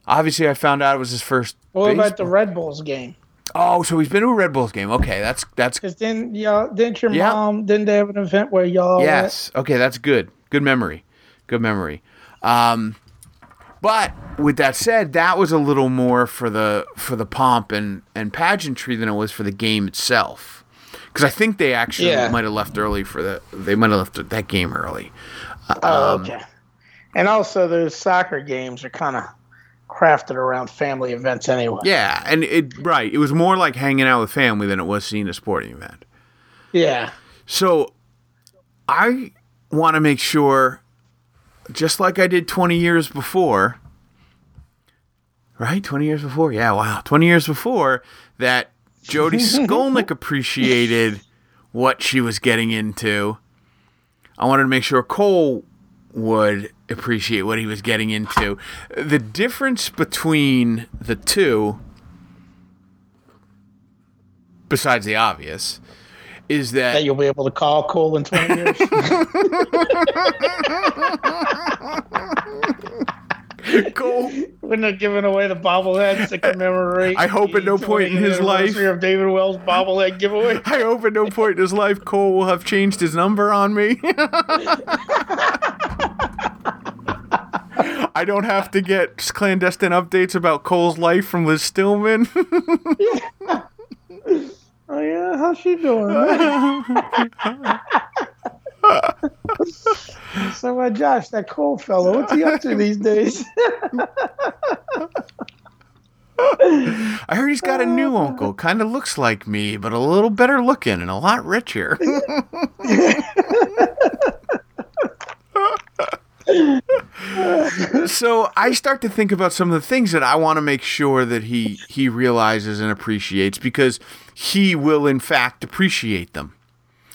Obviously, I found out it was his first. What about the Red Bulls game? Oh, so he's been to a Red Bulls game. Okay, that's that's Because then y'all didn't your Yeah. mom didn't they have an event where y'all went? Yes. Okay, that's good. Good memory. Good memory. Um, but with that said, that was a little more for the for the pomp and and pageantry than it was for the game itself. Because I think they actually Yeah. might have left early for the they might have left that game early. Oh, Um, okay. And also those soccer games are kind of crafted around family events anyway. Yeah, and it right. It was more like hanging out with family than it was seeing a sporting event. Yeah. So I want to make sure, just like I did 20 years before, right? 20 years before? Yeah, wow. 20 years before, that Jody Skolnick appreciated what she was getting into. I wanted to make sure Cole would appreciate what he was getting into. The difference between the two, besides the obvious, is That you'll be able to call Cole in 20 years. Cole. Wouldn't have given away the bobbleheads to commemorate. I hope at no point in his life- of David Wells bobblehead giveaway. I hope at no point in his life Cole will have changed his number on me. I don't have to get clandestine updates about Cole's life from Liz Stillman. Oh yeah, how's she doing? so, uh, Josh, that Cole fellow, what's he up to these days? I heard he's got a new uncle. Kind of looks like me, but a little better looking and a lot richer. So I start to think about some of the things that I want to make sure that he he realizes and appreciates because he will in fact appreciate them.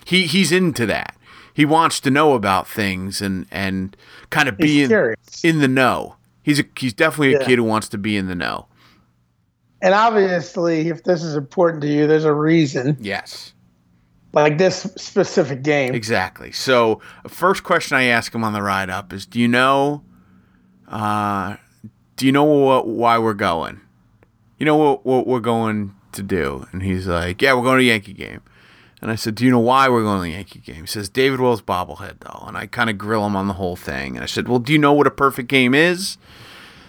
He he's into that. He wants to know about things and and kind of be in, in the know. He's a, he's definitely a Yeah. kid who wants to be in the know. And obviously, if this is important to you, there's a reason. Yes. Like this specific game. Exactly. So, first question I ask him on the ride up is, "Do you know, uh, do you know what, why we're going? You know what, what we're going to do?" And he's like, "Yeah, we're going to Yankee game." And I said, "Do you know why we're going to the Yankee game?" He says, "David Wells bobblehead, though." And I kind of grill him on the whole thing. And I said, "Well, do you know what a perfect game is?"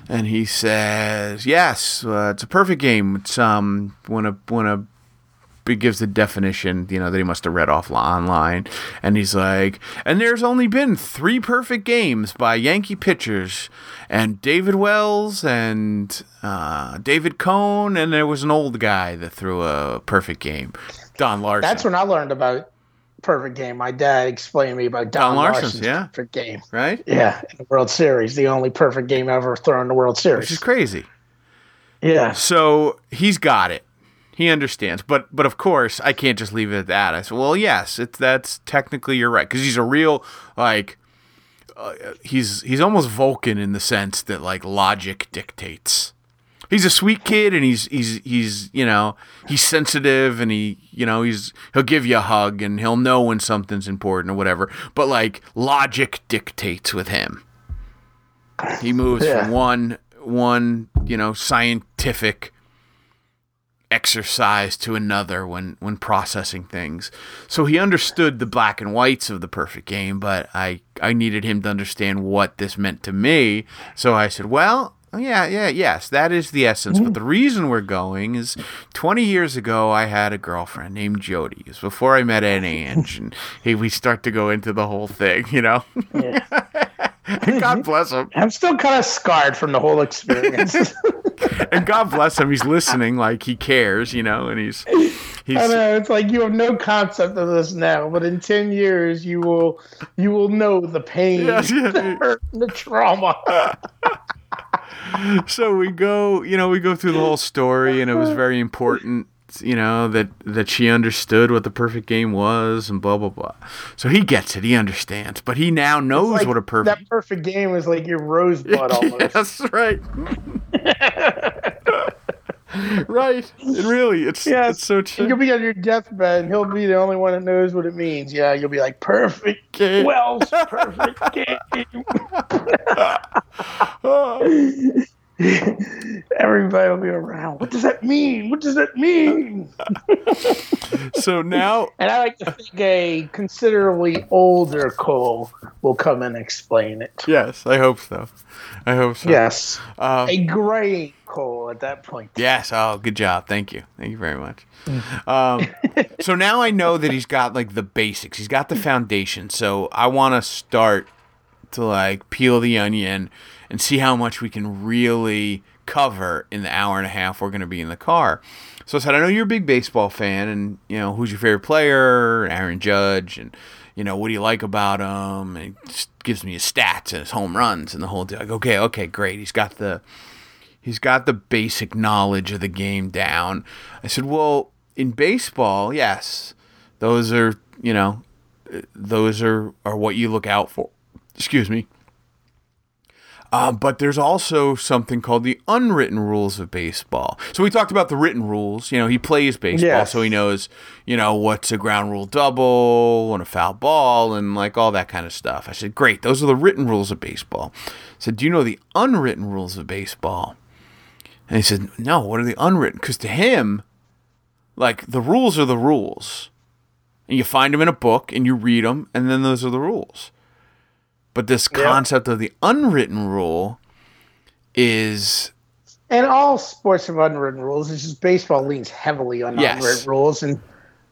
And he says, "Yes, uh, it's a perfect game. It's um when a when a gives the definition, you know, that he must have read off online. And he's like, and there's only been three perfect games by Yankee pitchers, and David Wells and uh, David Cone, and there was an old guy that threw a perfect game, Don Larsen. That's when I learned about perfect game. My dad explained to me about Don Don, Larsen's, Larsen's yeah. perfect game. right, Yeah, in the World Series, the only perfect game ever thrown in the World Series. which is crazy. Yeah, So he's got it. He understands, but but of course I can't just leave it at that. I said, well, yes, it's that's technically you're right because he's a real like uh, he's he's almost Vulcan in the sense that like logic dictates. He's a sweet kid and he's he's he's you know he's sensitive and he you know he's he'll give you a hug and he'll know when something's important or whatever. But like logic dictates with him. He moves Yeah. from one one you know scientific exercise to another when when processing things. So he understood the black and whites of the perfect game, but I I needed him to understand what this meant to me. So I said, "Well, yeah, yeah, yes, that is the essence. But the reason we're going is 20 years ago I had a girlfriend named Jody. It was before I met Ange, and he, we start to go into the whole thing, you know. God bless him. I'm still kind of scarred from the whole experience. and God bless him, he's listening like he cares, you know, and he's he's I know it's like you have no concept of this now, but in ten years you will you will know the pain, yeah. the hurt, the trauma. so we go, you know, we go through the whole story, and it was very important, you know, that that she understood what the perfect game was, and blah blah blah. So he gets it, he understands, but he now knows Like, what a perfect. that perfect game is like your rosebud almost. Yes, right. right. It really, it's Yes. it's so true. You'll be on your deathbed, and he'll be the only one that knows what it means. Yeah, you'll be like, perfect Game. Wells, perfect game. Ah. Everybody will be around. What does that mean? What does that mean? so now, And I like to think a considerably older Cole will come and explain it. yes, I hope so. I hope so. Yes, Um, a gray Cole at that point. Yes. Oh, good job. Thank you. Thank you very much. Um, so now I know that he's got like the basics. He's got the foundation. So I want to start to like peel the onion and see how much we can really cover in the hour and a half we're going to be in the car. So I said, I know you're a big baseball fan, and you know who's your favorite player, Aaron Judge, and you know what do you like about him? And he gives me his stats and his home runs and the whole deal. Like, okay, okay, great. He's got the he's got the basic knowledge of the game down. I said, well, in baseball, yes, those are you know, those are are what you look out for. Excuse me. Uh, but there's also something called the unwritten rules of baseball. So we talked about the written rules. You know, he plays baseball, Yes. so he knows, you know, what's a ground rule double and a foul ball and like all that kind of stuff. I said, great. Those are the written rules of baseball. I said, do you know the unwritten rules of baseball? And he said, no, what are the unwritten? Because to him, like the rules are the rules. And you find them in a book and you read them, and then those are the rules. But this concept of the unwritten rule is And all sports have unwritten rules. It's just baseball leans heavily on Yes. unwritten rules, and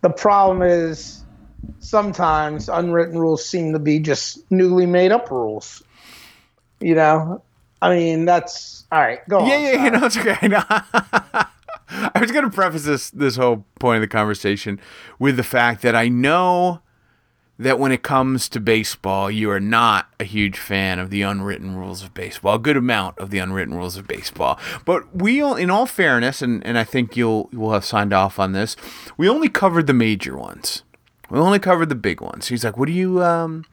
the problem is sometimes unwritten rules seem to be just newly made up rules. You know, I mean that's all right. Go yeah, on. yeah, you know, it's okay. No. I was going to preface this this whole point of the conversation with the fact that I know that when it comes to baseball, you are not a huge fan of the unwritten rules of baseball. A good amount of the unwritten rules of baseball, but we, in all fairness, and, and I think you'll you will have signed off on this. We only covered the major ones. We only covered the big ones. He's like, "What do you um,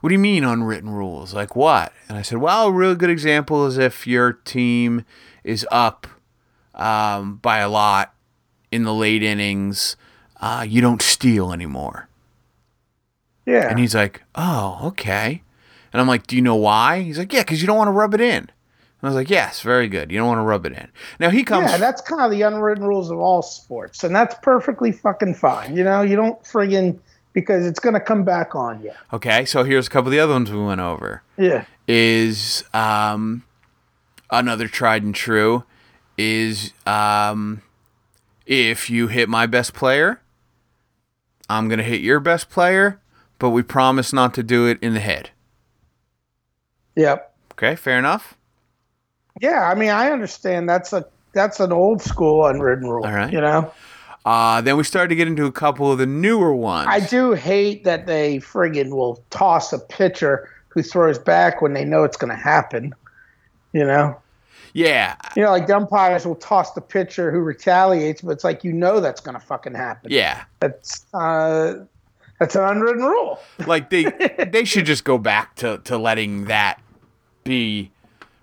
what do you mean unwritten rules? Like what?" And I said, "Well, a really good example is if your team is up um, by a lot in the late innings, uh, you don't steal anymore." Yeah. And he's like, "Oh, okay." And I'm like, "Do you know why?" He's like, "Yeah, because you don't want to rub it in." And I was like, "Yes, very good. You don't want to rub it in." Now he comes. yeah, that's kind of the unwritten rules of all sports, and that's perfectly fucking fine. You know, you don't friggin' because it's gonna come back on you. okay, so here's a couple of the other ones we went over. Yeah. Is um, another tried and true is um, if you hit my best player, I'm gonna hit your best player, but we promise not to do it in the head. Yep. Okay, fair enough. Yeah, I mean, I understand that's a that's an old school unwritten rule. All right. You know, Uh, then we started to get into a couple of the newer ones. I do hate that they friggin' will toss a pitcher who throws back when they know it's going to happen. You know, Yeah, you know, like umpires will toss the pitcher who retaliates, but it's like you know that's going to fucking happen. yeah. That's uh, that's an unwritten rule. Like they they should just go back to to letting that be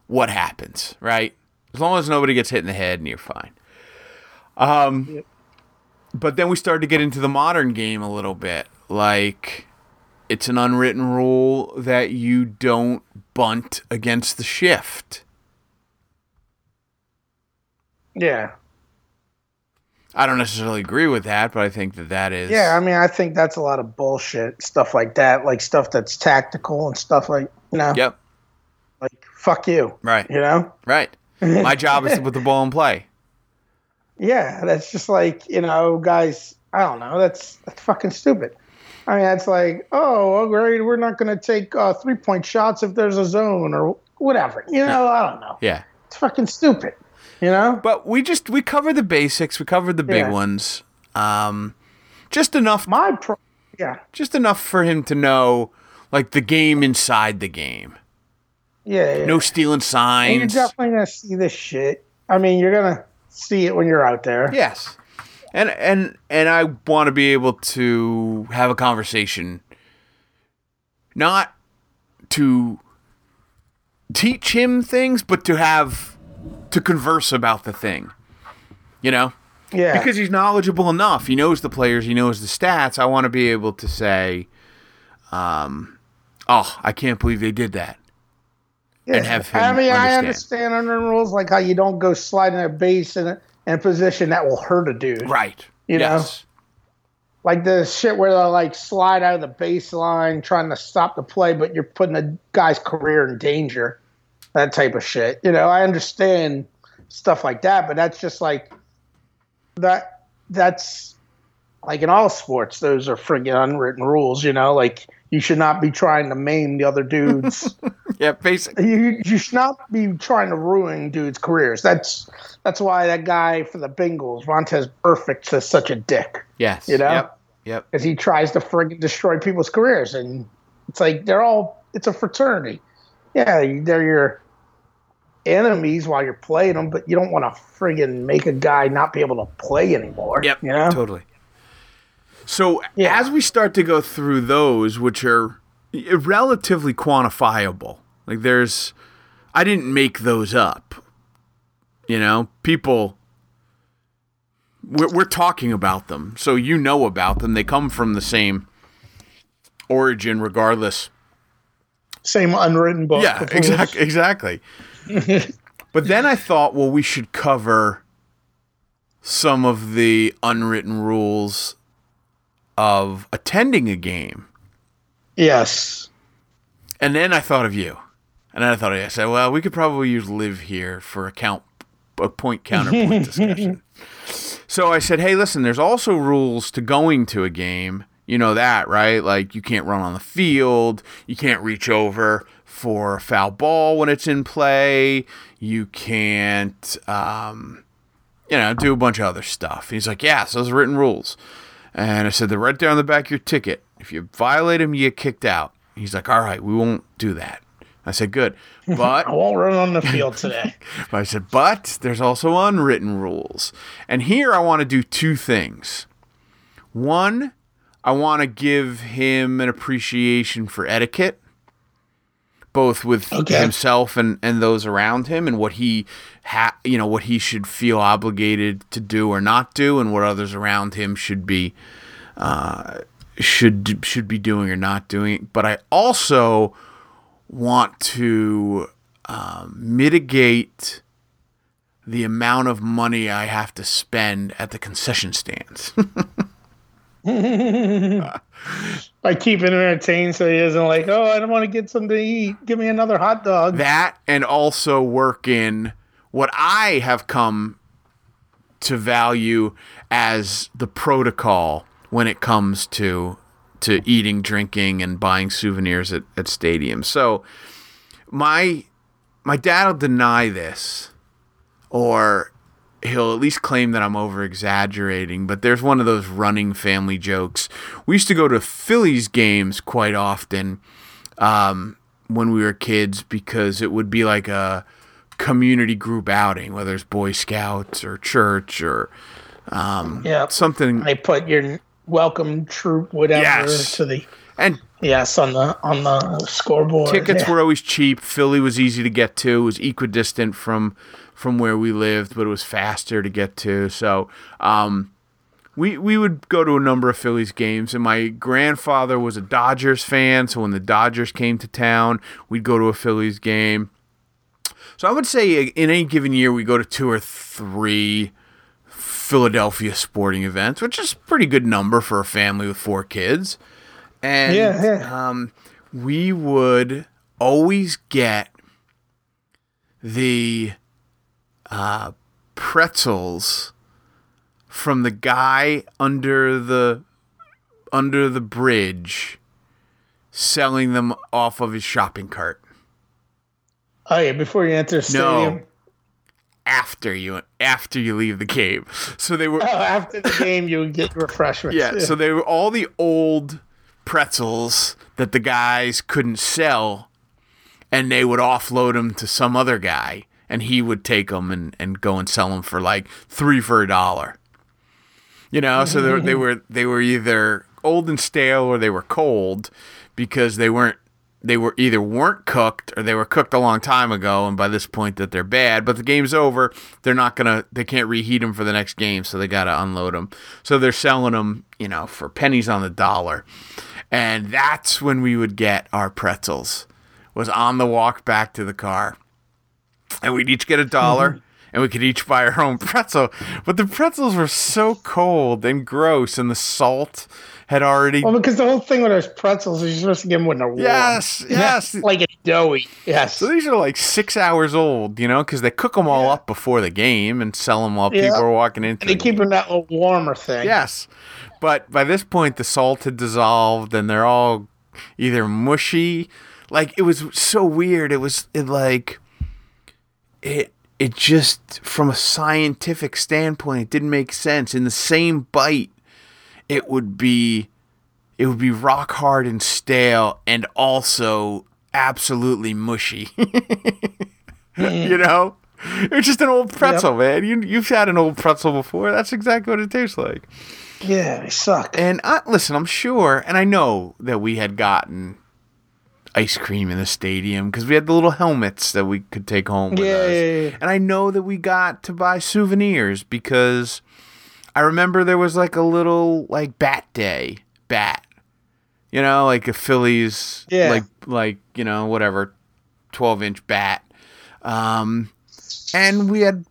what happens, right? As long as nobody gets hit in the head and you're fine. Um Yep. but then we started to get into the modern game a little bit. Like it's an unwritten rule that you don't bunt against the shift. Yeah. I don't necessarily agree with that, but I think that that is Yeah, I mean, I think that's a lot of bullshit stuff like that, like stuff that's tactical and stuff like you know, Yep. like fuck you, Right. you know. Right. My job is to put the ball in play. Yeah, that's just like you know, guys. I don't know. That's that's fucking stupid. I mean, that's like, oh, well, great. We're not going to take uh, three point shots if there's a zone or whatever. You know, I don't know. Yeah. It's fucking stupid. You know? But we just we covered the basics. We covered the big Yeah. ones. Um, just enough, My pro. Yeah, just enough for him to know, like the game inside the game. yeah. yeah. No stealing And you're definitely going to see this shit. I mean, you're going to see it when you're out there. Yes, and and and I want to be able to have a conversation, not to teach him things, but to have to converse about the thing. You know. Yeah. because he's knowledgeable enough. He knows the players. He knows the stats. I want to be able to say, um, "Oh, I can't believe they did that." Yeah. and have him I mean, I understand. understand under rules like how you don't go sliding a base in a, in a position that will hurt a dude. Right. You know? Like the shit where they'll like slide out of the baseline trying to stop the play, but you're putting a guy's career in danger. That type of shit. You know, I understand stuff like that, but that's just like that. That's like in all sports, those are friggin' unwritten rules. You know, like you should not be trying to maim the other dudes. Yeah. Basically. you you should not be trying to ruin dudes' careers. That's that's why that guy for the Bengals, Vontaze Burfict, is such a dick Yes. You know? Yep. Yep. because he tries to friggin' destroy people's careers, and it's like they're all it's a fraternity. Yeah, they're your enemies while you're playing them, but you don't want to friggin' make a guy not be able to play anymore. Yep. you know. Totally. So Yeah. as we start to go through those, which are relatively quantifiable, like there's, I didn't make those up. You know, people. We're, we're talking about them, so you know about them. They come from the same origin, regardless. Same unwritten book. Yeah, exactly, exactly. but then I thought, well, we should cover some of the unwritten rules of attending a game. Yes. And then I thought of you. And then I thought, I said, well, we could probably use live here for account a point counterpoint discussion. So I said, hey, listen, there's also rules to going to a game. You know that, right? Like you can't run on the field, you can't reach over for a foul ball when it's in play, you can't, um, you know, do a bunch of other stuff. He's like, yes, those are written rules. And I said, they're right there on the back of your ticket. If you violate them, you get kicked out. He's like, all right, we won't do that. I said, good. But I won't run on the field today. but I said, but there's also unwritten rules. And here I want to do two things. One, I want to give him an appreciation for etiquette, both with Okay. himself and, and those around him, and what he ha- you know what he should feel obligated to do or not do, and what others around him should be uh, should should be doing or not doing. But I also want to um, mitigate the amount of money I have to spend at the concession stands. By keeping him entertained so he isn't like, oh, I don't want to get something to eat. Give me another hot dog. that and also work in what I have come to value as the protocol when it comes to to eating, drinking, and buying souvenirs at, at stadiums. So my my dad will deny this or he'll at least claim that I'm over exaggerating, but there's one of those running family jokes. We used to go to Phillies games quite often um, when we were kids because it would be like a community group outing, whether it's Boy Scouts or church or um, Yeah. something. They put your welcome troop, whatever, Yes. to the And yes on the on the scoreboard. tickets Yeah. were always cheap. Philly was easy to get to. It was equidistant from from where we lived, but it was faster to get to. So um, we we would go to a number of Phillies games, and my grandfather was a Dodgers fan. So when the Dodgers came to town, we'd go to a Phillies game. So I would say in any given year we go to two or three Philadelphia sporting events, which is a pretty good number for a family with four kids. And Yeah, yeah. Um, we would always get the uh, pretzels from the guy under the under the bridge selling them off of his shopping cart Oh yeah, before you enter the stadium. No. after you after you leave the game. So they were Oh, after the game, you would get refreshments. Yeah, so they were all the old pretzels that the guys couldn't sell, and they would offload them to some other guy, and he would take them and, and go and sell them for like three for a dollar. You know, so they, were- they were they were either old and stale or they were cold because they weren't they were either weren't cooked or they were cooked a long time ago and by this point that they're bad. But the game's over they're not gonna they can't reheat them for the next game so they gotta unload them so they're selling them you know for pennies on the dollar. And that's when we would get our pretzels was on the walk back to the car and we'd each get a dollar mm-hmm. and we could each buy our own pretzel but the pretzels were so cold and gross and the salt had already Well, because the whole thing with those pretzels is you're supposed to get them when they're warm. Yes, yes. like it's doughy. Yes. So these are like six hours old, you know, because they cook them all up before the game and sell them while Yeah. people are walking into. And they the keep them that little warmer thing. Yes, but by this point the salt had dissolved and they're all either mushy. Like it was so weird. It was it like it it just from a scientific standpoint it didn't make sense. In the same bite, it would be it would be rock hard and stale and also absolutely mushy. you know? It's just an old pretzel, man. You you've had an old pretzel before. That's exactly what it tastes like. Yeah, they suck. And I, listen, I'm sure, and I know that we had gotten ice cream in the stadium because we had the little helmets that we could take home with Yeah, us. yeah, yeah. And I know that we got to buy souvenirs because I remember there was like a little like bat day bat, you know, like a Phillies, Yeah. like like you know whatever, twelve inch bat, um, and we had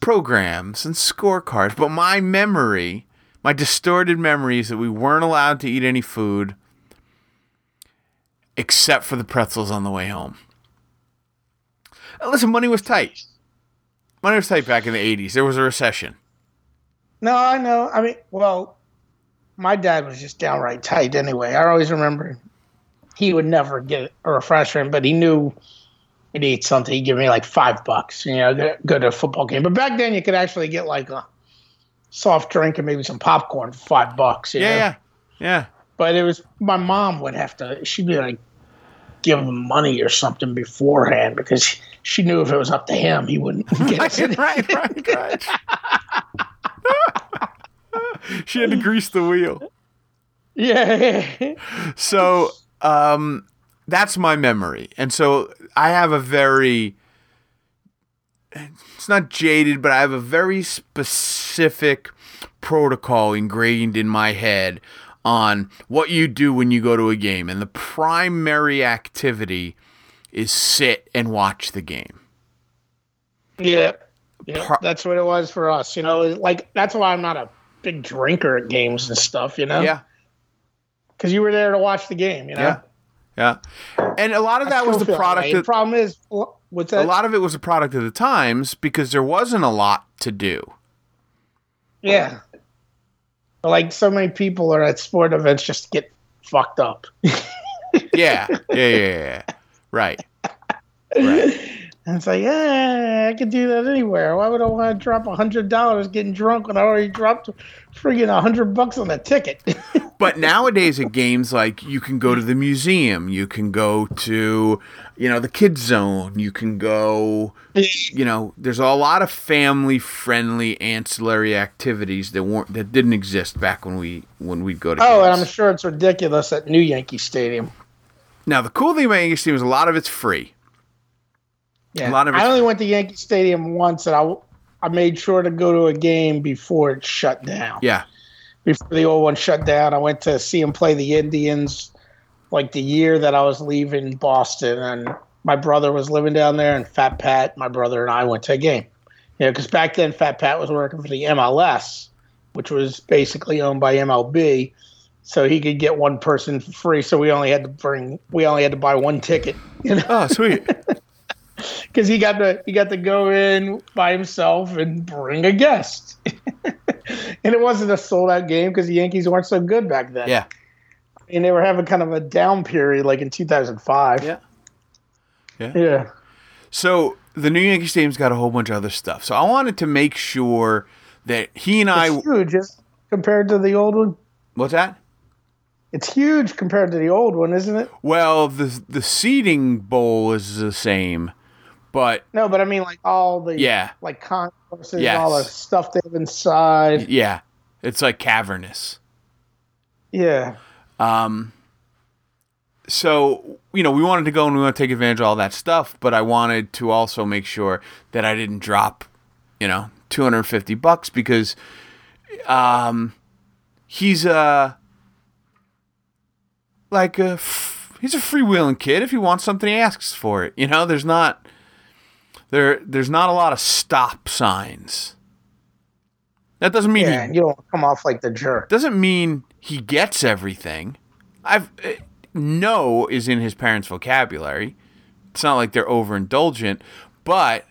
programs and scorecards. But my memory, my distorted memory, is that we weren't allowed to eat any food except for the pretzels on the way home. Listen, money was tight. money was tight back in the '80s. There was a recession. No, I know. I mean, well, my dad was just downright tight anyway. I always remember he would never get a refreshment, but he knew he'd eat something. He'd give me like five bucks, you know, go, go to a football game. But back then, you could actually get like a soft drink and maybe some popcorn for five bucks. you Yeah, know? yeah, yeah. But it was my mom would have to. She'd be like, give him money or something beforehand because she knew if it was up to him, he wouldn't get any- right, right, right. she had to grease the wheel. Yeah. So um, that's my memory, and so I have a very. It's not jaded, but I have a very specific protocol ingrained in my head on what you do when you go to a game, and the primary activity is sit and watch the game. Yeah. Yeah, Pro- that's what it was for us. You know, like that's why I'm not a big drinker at games and stuff. You know, Yeah, because you were there to watch the game. You know, yeah, yeah. And a lot of that was the product. The problem is, wh- what's a lot of it was a product of the times because there wasn't a lot to do. Yeah, like so many people are at sport events just get fucked up. Yeah, yeah, yeah, yeah. Right. Right. And it's like, yeah, I could do that anywhere. Why would I want to drop a hundred dollars getting drunk when I already dropped friggin' a hundred bucks on a ticket? But nowadays at games like you can go to the museum, you can go to, you know, the kids zone, you can go, you know, there's a lot of family friendly ancillary activities that weren't that didn't exist back when we when we'd go to oh, and I'm sure it's ridiculous at New Yankee Stadium. Now the cool thing about Yankee Stadium is a lot of it's free. Yeah, A lot of I only went to Yankee Stadium once, and I I made sure to go to a game before it shut down. Yeah. Before the old one shut down, I went to see him play the Indians, like the year that I was leaving Boston, and my brother was living down there, and Fat Pat, my brother, and I went to a game. You know, because back then Fat Pat was working for the MLS, which was basically owned by MLB, so he could get one person for free. So we only had to bring, we only had to buy one ticket. You know Oh, sweet. because he got to he got to go in by himself and bring a guest. and it wasn't a sold out game because the Yankees weren't so good back then. yeah. and they were having kind of a down period, like in 2005. Yeah. Yeah. yeah, So the new Yankee Stadium's got a whole bunch of other stuff. So I wanted to make sure that he and I it's huge compared to the old one. what's that? It's huge compared to the old one, isn't it? Well, the the seating bowl is the same, but No, but I mean like all the yeah, like concourses, Yes. all the stuff they have inside. yeah, it's like cavernous. Yeah, Um, so you know, we wanted to go and we want to take advantage of all that stuff, but I wanted to also make sure that I didn't drop, you know, two hundred fifty bucks because, um, he's a like a he's a freewheeling kid. If he wants something, he asks for it. You know, there's not there there's not a lot of stop signs. That doesn't mean yeah, he you don't come off like the jerk. doesn't mean he gets everything. I've eh, no is in his parents' vocabulary. It's not like they're overindulgent, but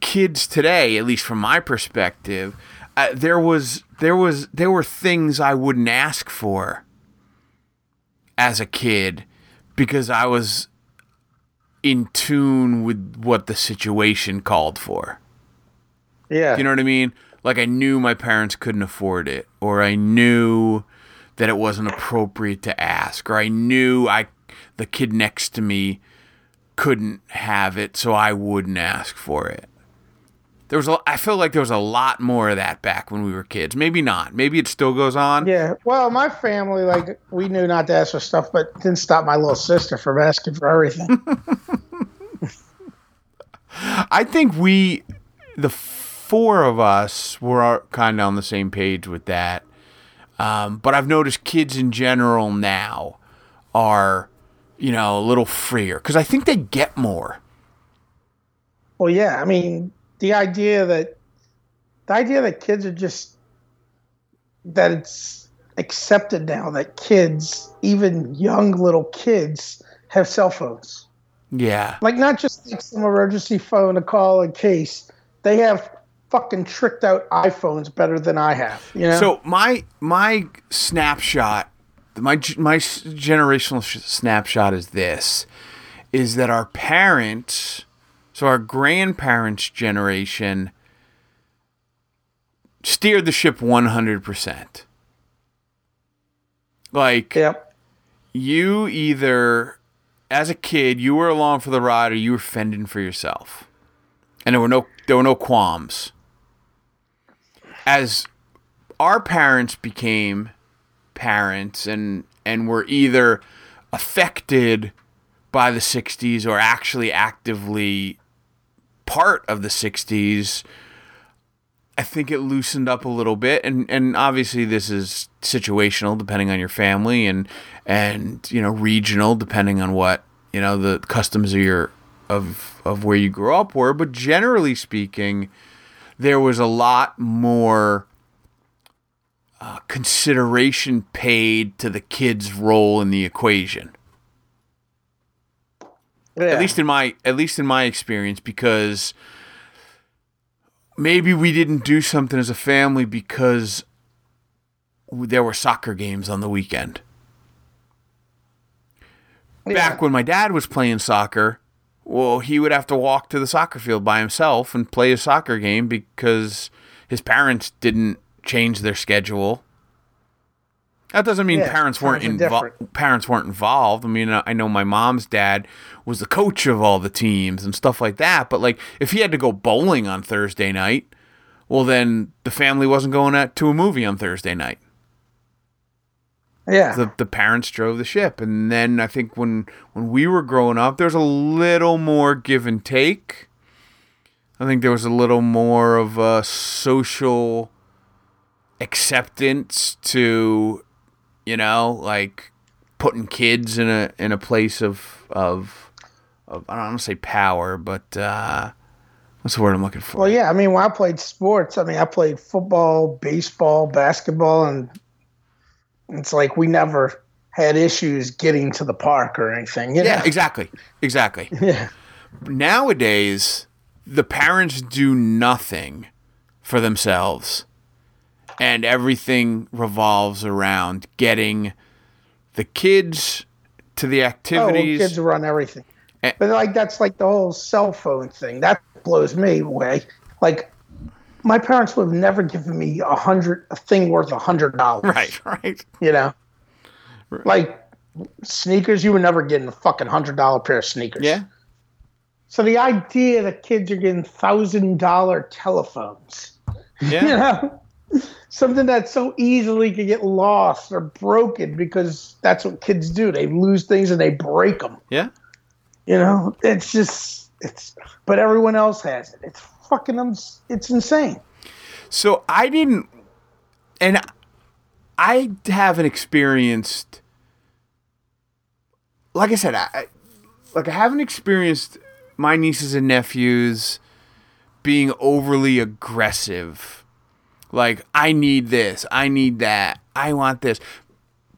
kids today, at least from my perspective, uh, there was there was there were things I wouldn't ask for as a kid because I was in tune with what the situation called for. Yeah, You know what I mean? Like I knew my parents couldn't afford it, or I knew that it wasn't appropriate to ask, or I knew I the kid next to me couldn't have it, so I wouldn't ask for it. There was a, I feel like there was a lot more of that back when we were kids. Maybe not. Maybe it still goes on. Yeah, well, my family, like, we knew not to ask for stuff, but didn't stop my little sister from asking for everything. I think we, the four of us, were kind of on the same page with that. Um, but I've noticed kids in general now are, you know, a little freer because I think they get more. well, yeah, I mean, the idea that the idea that kids are just that it's accepted now that kids, even young little kids, have cell phones. Yeah. Like, not just like some emergency phone to call in case they have fucking tricked out iPhones better than I have. You know. So my my snapshot, my my generational snapshot is this: is that our parents, so our grandparents' generation, steered the ship one hundred percent. Like, yep. you either, as a kid, you were along for the ride, or you were fending for yourself, and there were no there were no qualms as our parents became parents and and were either affected by the 60s or actually actively part of the 60s I think it loosened up a little bit and and obviously this is situational depending on your family and and you know regional depending on what you know the customs of your of of where you grew up were but generally speaking there was a lot more uh, consideration paid to the kid's role in the equation. Yeah. At least in my at least in my experience, because maybe we didn't do something as a family because there were soccer games on the weekend. Yeah. Back when my dad was playing soccer, well, he would have to walk to the soccer field by himself and play a soccer game because his parents didn't change their schedule. That doesn't mean yeah, parents weren't involved. Parents weren't involved. I mean, uh, I know my mom's dad was the coach of all the teams and stuff like that. But like, if he had to go bowling on Thursday night, well, then the family wasn't going at, to a movie on Thursday night. Yeah. The the parents drove the ship. And then I think when when we were growing up, there's a little more give and take. I think there was a little more of a social acceptance to you know, like putting kids in a in a place of of, of I don't want to say power, but uh what's the word I'm looking for? Well, yeah, I mean, when I played sports, I mean, I played football, baseball, basketball, and it's like we never had issues getting to the park or anything. yeah, exactly, exactly. yeah. Nowadays, the parents do nothing for themselves, and everything revolves around getting the kids to the activities. Oh, well, kids run everything. And, but like that's like the whole cell phone thing. That blows me away. Like my parents would have never given me a hundred a thing worth a hundred dollars. Right, right. You know, right. like sneakers, you were never getting a fucking hundred dollar pair of sneakers. Yeah. So the idea that kids are getting thousand dollar telephones, yeah. you know, something that so easily could get lost or broken because that's what kids do. They lose things and they break them. Yeah. You know, it's just it's, but everyone else has it. It's fucking um, it's insane. So I didn't, and I haven't experienced. Like I said, I like I haven't experienced my nieces and nephews being overly aggressive. Like I need this, I need that, I want this.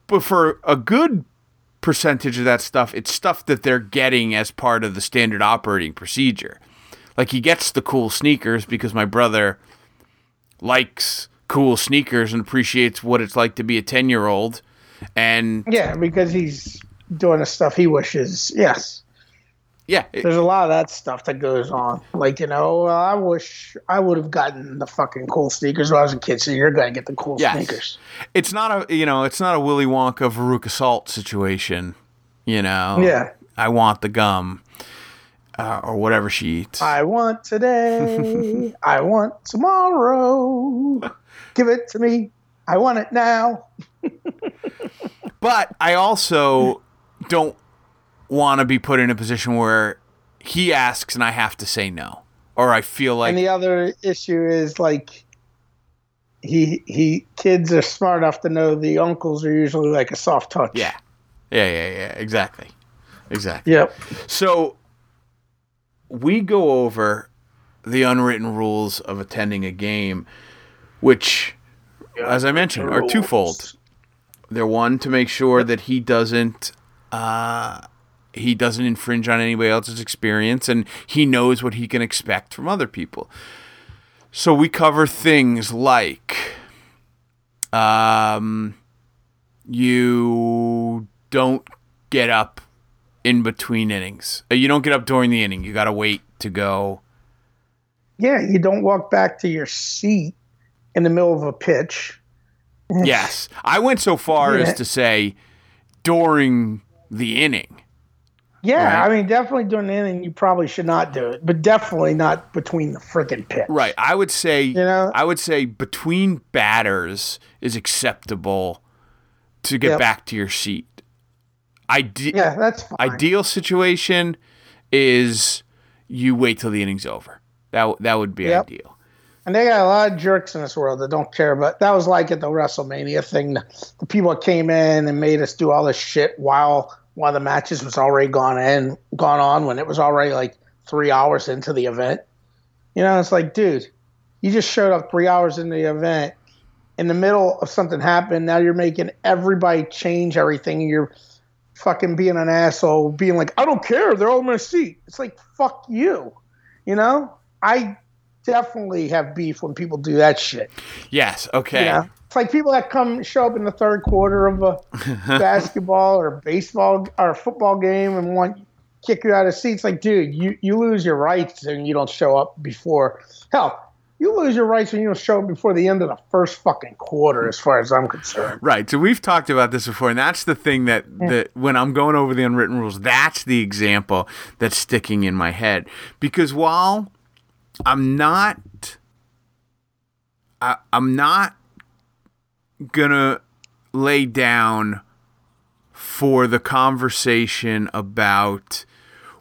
But for a good percentage of that stuff, it's stuff that they're getting as part of the standard operating procedure. Like he gets the cool sneakers because my brother likes cool sneakers and appreciates what it's like to be a 10 year old. And yeah, because he's doing the stuff he wishes. Yes. Yeah. It, There's a lot of that stuff that goes on. Like, you know, uh, I wish I would have gotten the fucking cool sneakers when I was a kid, so you're going to get the cool yes. sneakers. It's not a, you know, it's not a Willy Wonka Veruca Salt situation, you know? Yeah. I want the gum uh, or whatever she eats. I want today. I want tomorrow. Give it to me. I want it now. but I also don't want to be put in a position where he asks and I have to say no, or I feel like. And the other issue is like he he kids are smart enough to know the uncles are usually like a soft touch. Yeah, yeah, yeah, yeah. Exactly, exactly. Yep. So we go over the unwritten rules of attending a game, which, as I mentioned, are twofold. They're one to make sure that he doesn't uh, he doesn't infringe on anybody else's experience, and he knows what he can expect from other people. So we cover things like um, you don't get up in between innings. Uh, You don't get up during the inning. You got to wait to go. Yeah, you don't walk back to your seat in the middle of a pitch. Yes. I went so far Yeah. as to say during the inning. Yeah, Right. I mean, definitely during the inning, you probably should not do it, but definitely not between the freaking pitch. Right. I would say You know? I would say between batters is acceptable to get Yep. back to your seat. Ide- Yeah, that's fine. Ideal situation is you wait till the inning's over. That w- that would be Yep. ideal. And they got a lot of jerks in this world that don't care. But that was like at the WrestleMania thing. The, the people came in and made us do all this shit while while the matches was already gone in, gone on when it was already like three hours into the event. You know, it's like, dude, you just showed up three hours into the event. In the middle of something happened, now you're making everybody change everything. You're fucking being an asshole, being like, I don't care. They're all in my seat. It's like, fuck you. You know? I definitely have beef when people do that shit. Yes. Okay. You know? It's like people that come show up in the third quarter of a basketball or baseball or football game and want kick you out of seats. Like, dude, you, you lose your rights and you don't show up before. Hell, you lose your rights when you don't show up before the end of the first fucking quarter, as far as I'm concerned. Right. So we've talked about this before, and that's the thing that, that when I'm going over the unwritten rules, that's the example that's sticking in my head. Because while I'm not, I, I'm not gonna lay down for the conversation about,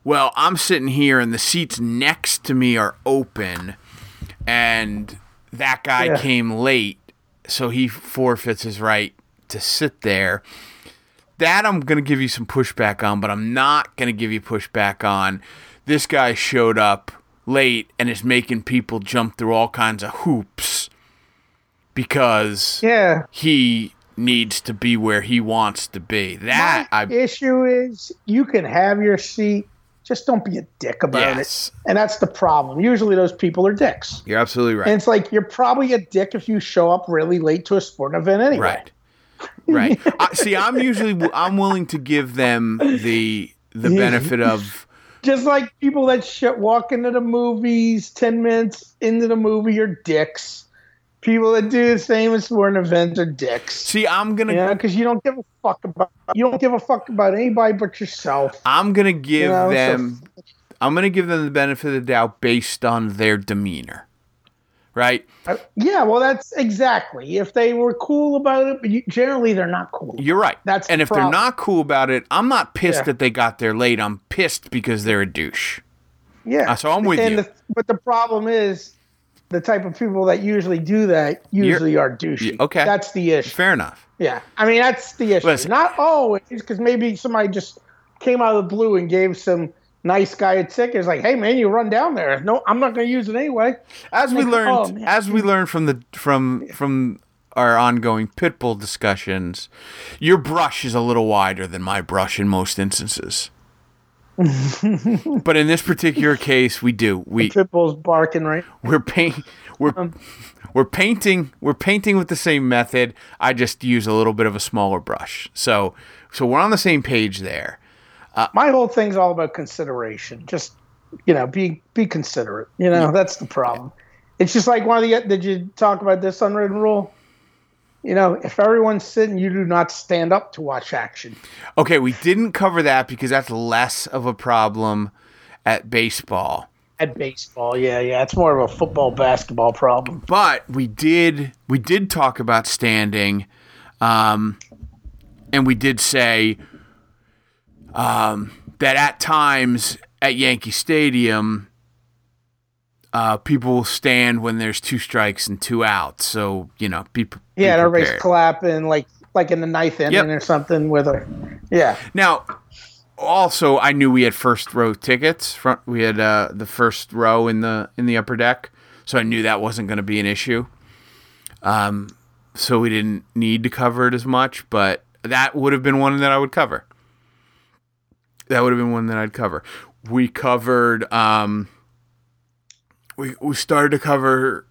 well, I'm sitting here and the seats next to me are open, and that guy Yeah. came late, so he forfeits his right to sit there. That I'm going to give you some pushback on, but I'm not going to give you pushback on. This guy showed up late and is making people jump through all kinds of hoops because Yeah. he needs to be where he wants to be. That My I issue is you can have your seat, just don't be a dick about Yes. it. And that's the problem. Usually those people are dicks. you're absolutely right. And it's like you're probably a dick if you show up really late to a sporting event anyway. Right. Right. I, see, I'm usually I'm willing to give them the the benefit of Just like people that shit walk into the movies ten minutes into the movie are dicks. People that do the same as for an event are dicks. see. I'm gonna You know, because you don't give a fuck about you don't give a fuck about anybody but yourself. I'm gonna give You know, so- them I'm gonna give them the benefit of the doubt based on their demeanor. Right. Uh, Yeah, well, that's exactly. If they were cool about it, but you, generally they're not cool. You're right. That's and the if they're not cool about it, I'm not pissed Yeah. that they got there late. I'm pissed because they're a douche. Yeah. Uh, so I'm with and you. The, but the problem is, the type of people that usually do that usually are douchey. Okay. That's the issue. Fair enough. Yeah. I mean, that's the issue. Listen. Not always, because maybe somebody just came out of the blue and gave some nice guy a ticket. It's like, hey man, you run down there. No, I'm not going to use it anyway. As we Like, learned, oh, as we learned from the from from our ongoing pit bull discussions, your brush is a little wider than my brush in most instances. but in this particular case, we do. We Pitbull's barking right. we're paint we're Um, we're painting we're painting with the same method. I just use a little bit of a smaller brush. So so we're on the same page there. My whole thing's all about consideration. Just you know, be be considerate. You know, that's the problem. It's just like one of the. Did you talk about this unwritten rule? You know, if everyone's sitting, you do not stand up to watch action. Okay, we didn't cover that because that's less of a problem at baseball. At baseball, yeah, yeah, it's more of a football basketball problem. but we did we did talk about standing um and we did say um that at times at Yankee Stadium uh people will stand when there's two strikes and two outs so you know be, be Yeah, and everybody's clapping like like in the ninth inning Yep. or something with a yeah. now also I knew we had first row tickets front we had uh the first row in the in the upper deck so I knew that wasn't going to be an issue um so we didn't need to cover it as much but that would have been one that I would cover that would have been one that I'd cover we covered um we we started to cover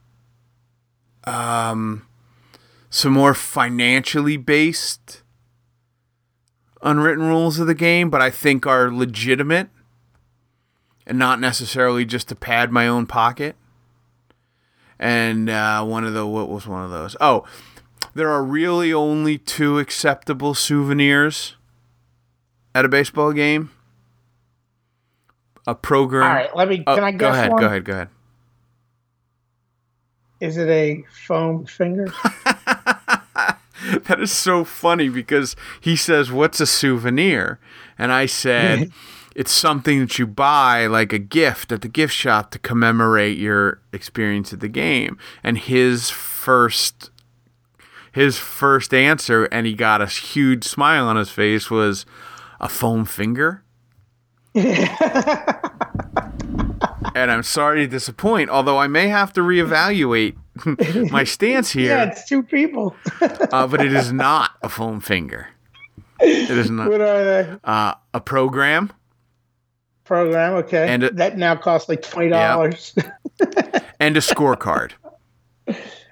um, some more financially based unwritten rules of the game, but I think are legitimate and not necessarily just to pad my own pocket. And uh, one of the what was one of those? Oh, there are really only two acceptable souvenirs at a baseball game. A program. All right, let me. Oh, Can I guess go ahead. one? Go ahead. Go ahead. Is it a foam finger? that is so funny because he says, "What's a souvenir?" And I said, "It's something that you buy like a gift at the gift shop to commemorate your experience at the game." And his first his first answer and he got a huge smile on his face was a foam finger. and I'm sorry to disappoint, although I may have to reevaluate my stance here yeah, it's two people. uh, but it is not a foam finger. It is not what are they? uh, a program Program. Okay. And it- that now costs like twenty dollars. and a scorecard.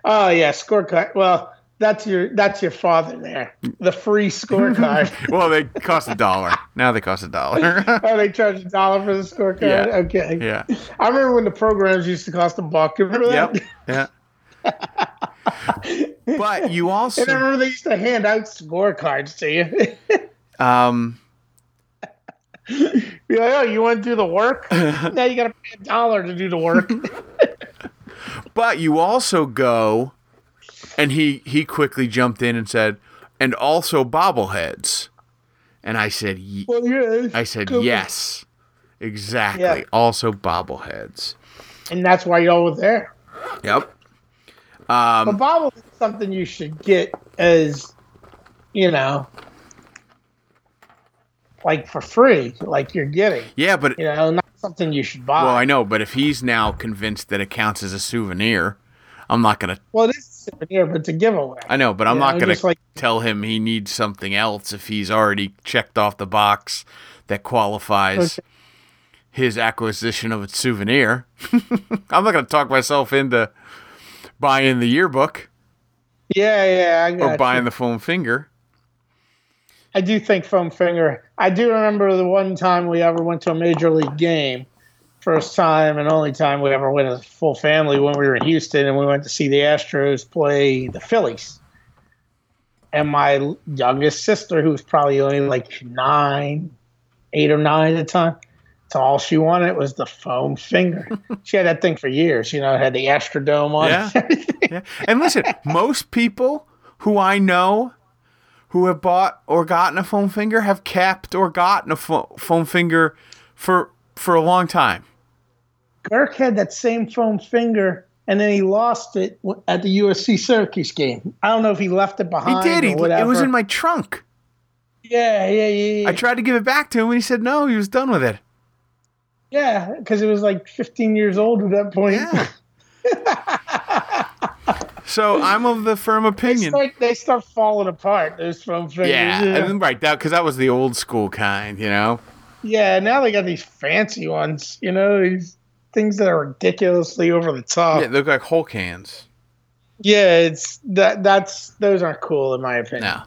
oh yeah, scorecard. Well, that's your that's your father there. The free scorecard. Well, they cost a dollar. Now they cost a dollar. oh, they charge a dollar for the scorecard. Yeah. Okay. yeah. I remember when the programs used to cost a buck. Remember that? Yep. Yeah. But you And I also remember they used to hand out scorecards to you. um Be like, oh, you want to do the work? now you got to pay a dollar to do the work. but you also go and he he quickly jumped in and said and also bobbleheads. And I said well, yeah. I said yes. Exactly. Yeah. Also bobbleheads. And that's why y'all were there. Yep. Um, But is something you should get as, you know, like for free, like you're getting. yeah, but You know, not something you should buy. well, I know, but if he's now convinced that it counts as a souvenir, I'm not gonna. Well, it is souvenir, but it's a giveaway. I know, but I'm You not gonna like- tell him he needs something else if he's already checked off the box that qualifies Okay. his acquisition of a souvenir. I'm not gonna talk myself into buying the yearbook Yeah, yeah, I or got you. buying the foam finger. I do think foam finger. I do remember the one time we ever went to a major league game, first time and only time we ever went as a full family when we were in Houston, and we went to see the Astros play the Phillies. And my youngest sister, who was probably only like nine, eight or nine at the time, that's all she wanted was the foam finger. she had that thing for years. You know, it had the Astrodome on Yeah. it. Yeah. And listen, most people who I know who have bought or gotten a foam finger have kept or gotten a fo- foam finger for for a long time. Kirk had that same foam finger, and then he lost it at the USC Syracuse game. I don't know if he left it behind. He did. He, it was in my trunk. yeah, yeah, yeah, yeah. I tried to give it back to him, and he said no. He was done with it. yeah, because it was like 15 years old at that point. Yeah. So I'm of the firm opinion. start, they start falling apart. Those foam fingers. Yeah, yeah. right that because that was the old school kind, you know. Yeah, Now they got these fancy ones. You know, these things that are ridiculously over the top. Yeah, they look like Hulk hands. Yeah, it's that. That's those aren't cool in my opinion. No.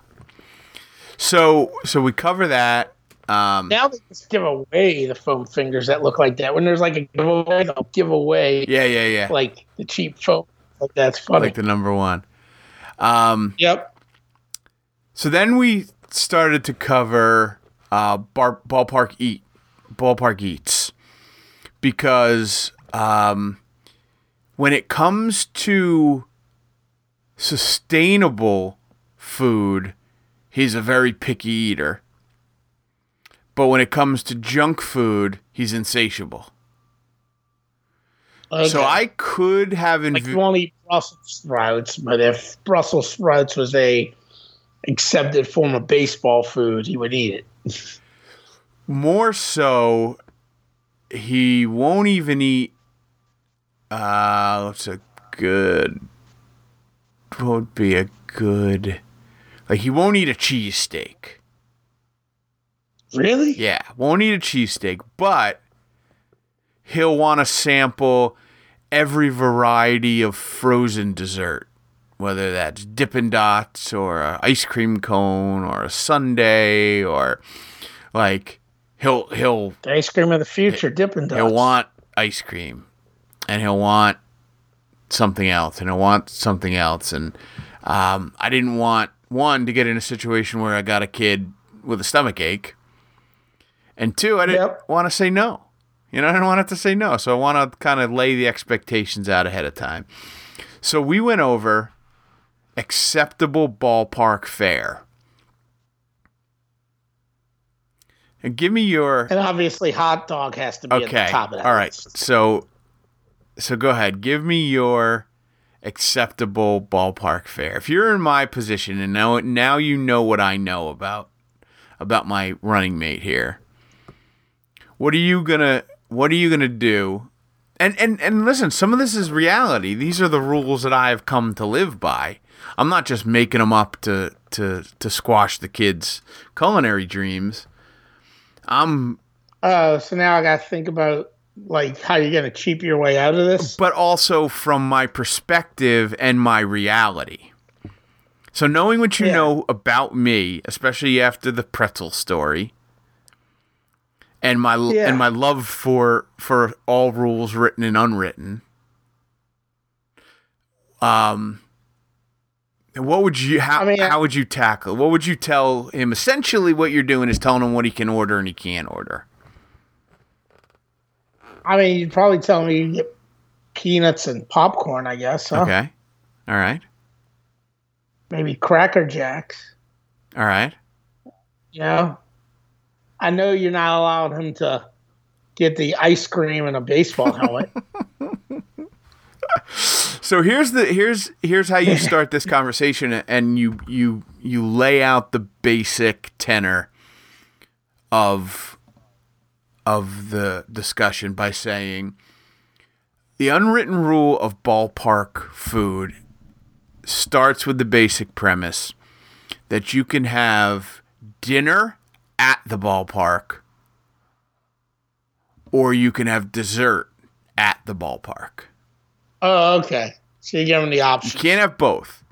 So so we cover that. Um, Now they just give away the foam fingers that look like that. When there's like a giveaway, they'll give away yeah, yeah, yeah. like the cheap foam. Like that's funny. Like the number one. Um, yep. So then we started to cover uh, bar, ballpark eat, ballpark eats, because um, when it comes to sustainable food, he's a very picky eater. But when it comes to junk food, he's insatiable. So I could have like env- you eat Brussels sprouts, but if Brussels sprouts was a accepted form of baseball food, he would eat it. more so he won't even eat uh what's a good what would be a good like he won't eat a cheesesteak Really? yeah won't eat a cheesesteak but he'll want to sample every variety of frozen dessert whether that's Dippin' Dots or a ice cream cone or a sundae or like he'll he'll The ice cream of the future, Dippin' Dots. he'll want ice cream and he'll want something else and he'll want something else and um, i didn't want one to get in a situation where i got a kid with a stomach ache and two i didn't Yep. want to say no you know i didn't want it to say no so i want to kind of lay the expectations out ahead of time so we went over acceptable ballpark fare and give me your And obviously, hot dog has to be at Okay. the top of that. All right. list. So so go ahead. Give me your acceptable ballpark fare. If you're in my position and now now you know what I know about about my running mate here. What are you going to what are you to do? And and and listen, some of this is reality. These are the rules that I have come to live by. I'm not just making them up to to to squash the kids' culinary dreams. I'm Oh, so now I got to think about like how you're going to cheap your way out of this. but also from my perspective and my reality. So knowing what you Yeah. know about me, especially after the pretzel story, and my Yeah. and my love for for all rules written and unwritten, um, what would you how I mean, how would you tackle? What would you tell him? Essentially, what you're doing is telling him what he can order and he can't order. I mean, you'd probably tell me you get peanuts and popcorn. I guess. Huh? Okay, all right, Maybe Cracker Jacks. all right. You know, I know you're not allowing him to get the ice cream and a baseball helmet. So here's the here's here's how you start this conversation and you you you lay out the basic tenor of of the discussion by saying the unwritten rule of ballpark food starts with the basic premise that you can have dinner at the ballpark or you can have dessert at the ballpark. Oh, okay. So you give him the option. You can't have both.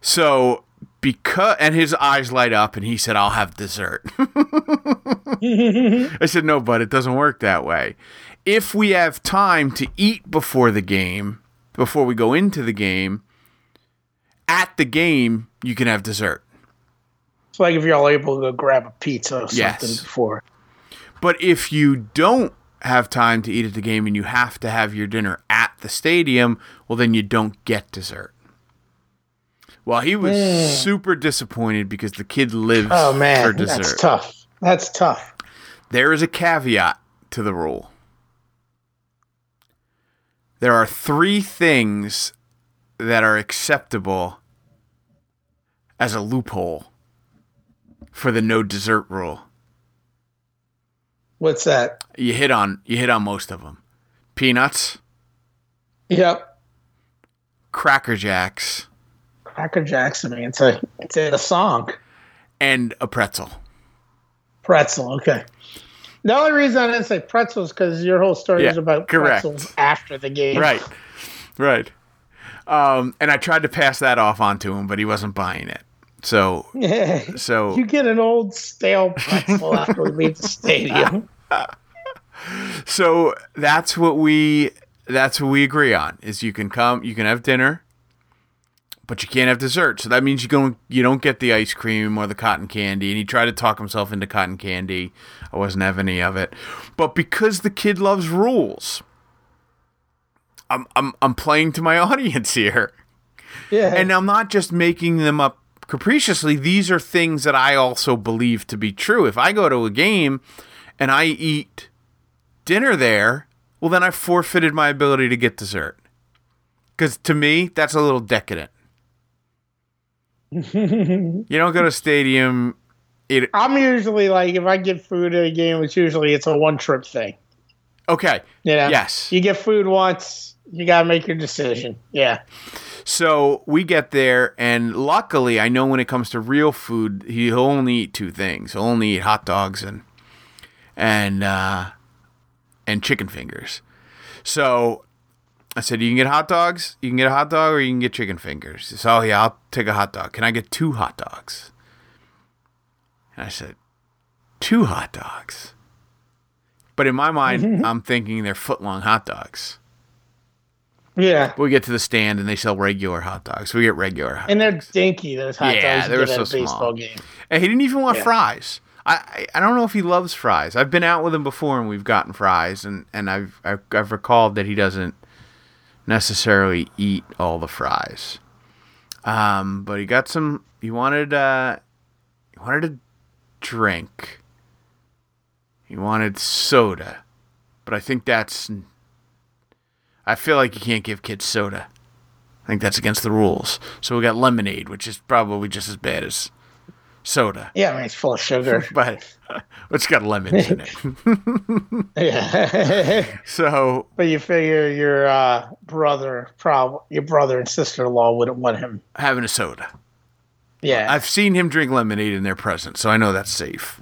So because and his eyes light up and he said, I'll have dessert. I said, No, but it doesn't work that way. If we have time to eat before the game, before we go into the game, at the game, you can have dessert. It's like if you're all able to go grab a pizza or something Yes. before. But if you don't have time to eat at the game and you have to have your dinner at the stadium, well, then you don't get dessert. Well, he was super disappointed because the kid lives Oh man, for man, dessert. that's tough. That's tough. There is a caveat to the rule. There are three things that are acceptable as a loophole for the no dessert rule. What's that? You hit on you hit on most of them. Peanuts, Yep. Cracker Jacks, Cracker Jacks. I mean, it's a it's in a song. and a pretzel. Pretzel. Okay. The only reason I didn't say pretzels because your whole story Yeah, is about correct. pretzels after the game. Right. Right. Um, and I tried to pass that off onto him, but he wasn't buying it. So so You get an old stale pretzel after we leave the stadium. So that's what we that's what we agree on is you can come you can have dinner but you can't have dessert. So that means you don't you don't get the ice cream or the cotton candy and he tried to talk himself into cotton candy. I wasn't having any of it. But because the kid loves rules I'm I'm I'm playing to my audience here. Yeah. And I'm not just making them up capriciously. These are things that I also believe to be true. If I go to a game and I eat dinner there, well, then I forfeited my ability to get dessert. Because to me, that's a little decadent. you don't go to a stadium. Eat, I'm usually like if I get food at a game, it's usually it's a one trip thing. okay. You know? Yes. You get food once, you gotta make your decision. Yeah. So we get there, and luckily, I know when it comes to real food, he'll only eat two things. He'll only eat hot dogs and and uh, and chicken fingers. So I said, "You can get hot dogs. You can get a hot dog, or you can get chicken fingers." He said, "Oh yeah, I'll take a hot dog. Can I get two hot dogs?" And I said, two hot dogs." But in my mind, I'm thinking they're foot long hot dogs. Yeah. We get to the stand and they sell regular hot dogs. We get regular hot And they're dogs. dinky, those hot Yeah, dogs you they were at so a baseball small. game. And he didn't even want Yeah. fries. I, I I don't know if he loves fries. I've been out with him before and we've gotten fries, and and I've I've, I've recalled that he doesn't necessarily eat all the fries. Um, but he got some. He wanted uh, he wanted a drink. He wanted soda, but I think that's. I feel like you can't give kids soda. I think that's against the rules. So we got lemonade, which is probably just as bad as soda, Yeah, I mean, it's full of sugar. but it's got lemons in it. yeah. so but you figure your uh, brother, prob- your brother and sister in law wouldn't want him. having a soda. Yeah. I've seen him drink lemonade in their presence, so I know that's safe.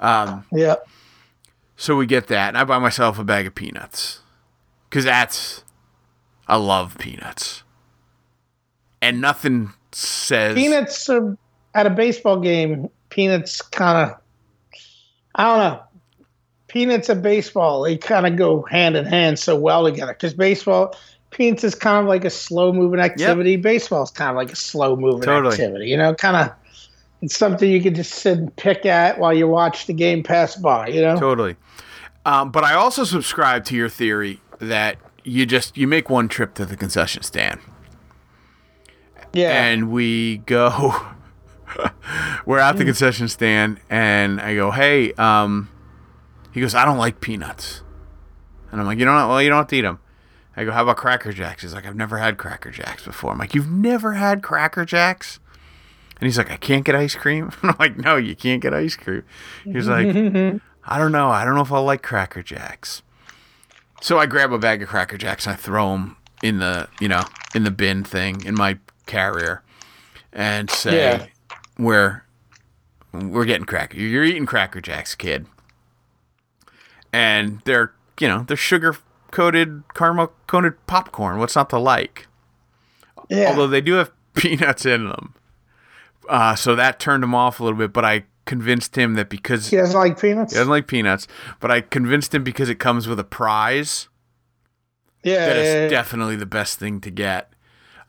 yeah. So we get that, and I buy myself a bag of peanuts because that's I love peanuts, and nothing says Peanuts are at a baseball game. Peanuts kind of, I don't know. Peanuts and baseball, they kind of go hand in hand so well together. Because baseball, peanuts is kind of like a slow moving activity. Baseball is kind of like a slow moving Totally. activity. You know, kind of, it's something you can just sit and pick at while you watch the game pass by. You know, Totally. Um, but I also subscribe to your theory that you just you make one trip to the concession stand yeah. and we go we're at the concession stand and I go, "Hey, um he goes, "I don't like peanuts." And I'm like, "You don't well, you don't have to eat them." I go, "How about Cracker Jacks?" He's like, "I've never had Cracker Jacks before." I'm like, "You've never had Cracker Jacks?" And he's like, "I can't get ice cream." And I'm like, "No, you can't get ice cream." He's like, "I don't know. I don't know if I'll like Cracker Jacks." So I grab a bag of Cracker Jacks and I throw them in the, you know, in the bin thing in my carrier and say, Yeah. "We're we're getting cracker. You're eating Cracker Jacks, kid." And they're, you know, they're sugar coated, caramel coated popcorn. What's not to like? yeah. Although they do have peanuts in them. Uh, so that turned him off a little bit, but I convinced him that because he doesn't like peanuts. he doesn't like peanuts, but I convinced him because it comes with a prize yeah. that yeah, it's yeah. definitely the best thing to get.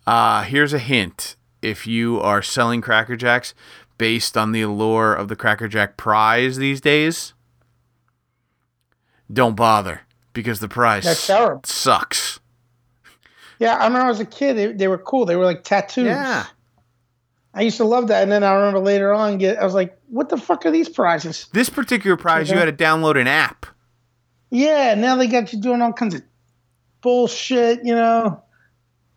Uh, here's a hint: if you are selling Cracker Jacks based on the allure of the Cracker Jack prize these days, don't bother because the prize sucks. Yeah, I remember as a kid, they, they were cool. They were like tattoos. Yeah, I used to love that, and then I remember later on, get I was like, "What the fuck are these prizes?" this particular prize you had to download an app. Yeah, now they got you doing all kinds of bullshit. You know,